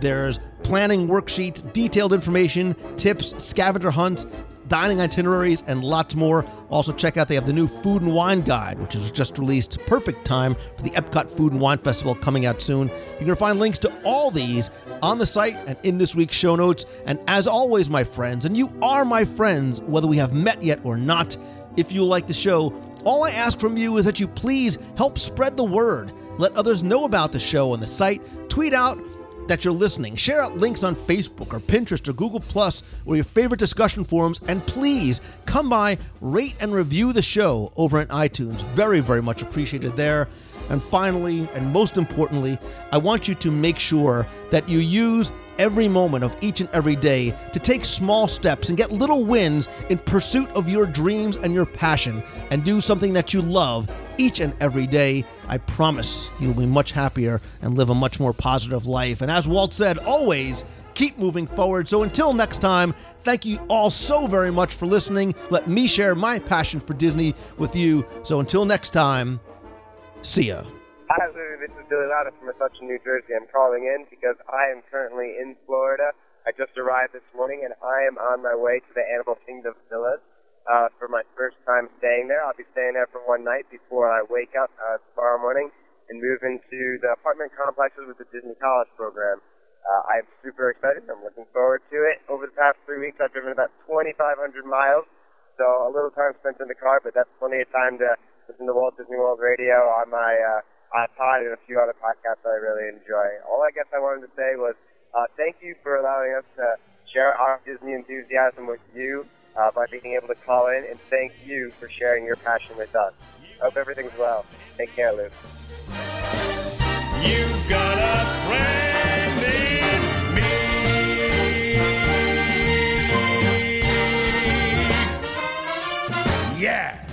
There's planning worksheets, detailed information, tips, scavenger hunts, dining itineraries, and lots more. Also, check out they have the new Food and Wine Guide, which is just released. Perfect time for the Epcot Food and Wine Festival coming out soon. You're going to find links to all these on the site and in this week's show notes. And as always, my friends, and you are my friends, whether we have met yet or not, if you like the show, all I ask from you is that you please help spread the word. Let others know about the show on the site. Tweet out that you're listening. Share out links on Facebook or Pinterest or Google Plus or your favorite discussion forums. And please come by, rate and review the show over at iTunes. Very, very much appreciated there. And finally, and most importantly, I want you to make sure that you use every moment of each and every day to take small steps and get little wins in pursuit of your dreams and your passion and do something that you love each and every day, I promise you'll be much happier and live a much more positive life. And as Walt said, always keep moving forward. So until next time, thank you all so very much for listening. Let me share my passion for Disney with you. So until next time, see ya. Hi, Lou. This is Billy Lauda from Metuchen, New Jersey. I'm calling in because I am currently in Florida. I just arrived this morning, and I am on my way to the Animal Kingdom Villas uh, for my first time staying there. I'll be staying there for one night before I wake up uh, tomorrow morning and move into the apartment complexes with the Disney College program. Uh, I'm super excited. I'm looking forward to it. Over the past three weeks, I've driven about 2,500 miles, so a little time spent in the car, but that's plenty of time to listen to Walt Disney World Radio on my uh, iPod and a few other podcasts that I really enjoy. All I guess I wanted to say was uh, thank you for allowing us to share our Disney enthusiasm with you uh, by being able to call in, and thank you for sharing your passion with us. Hope everything's well. Take care, Luke. You've got a friend in me. Yeah.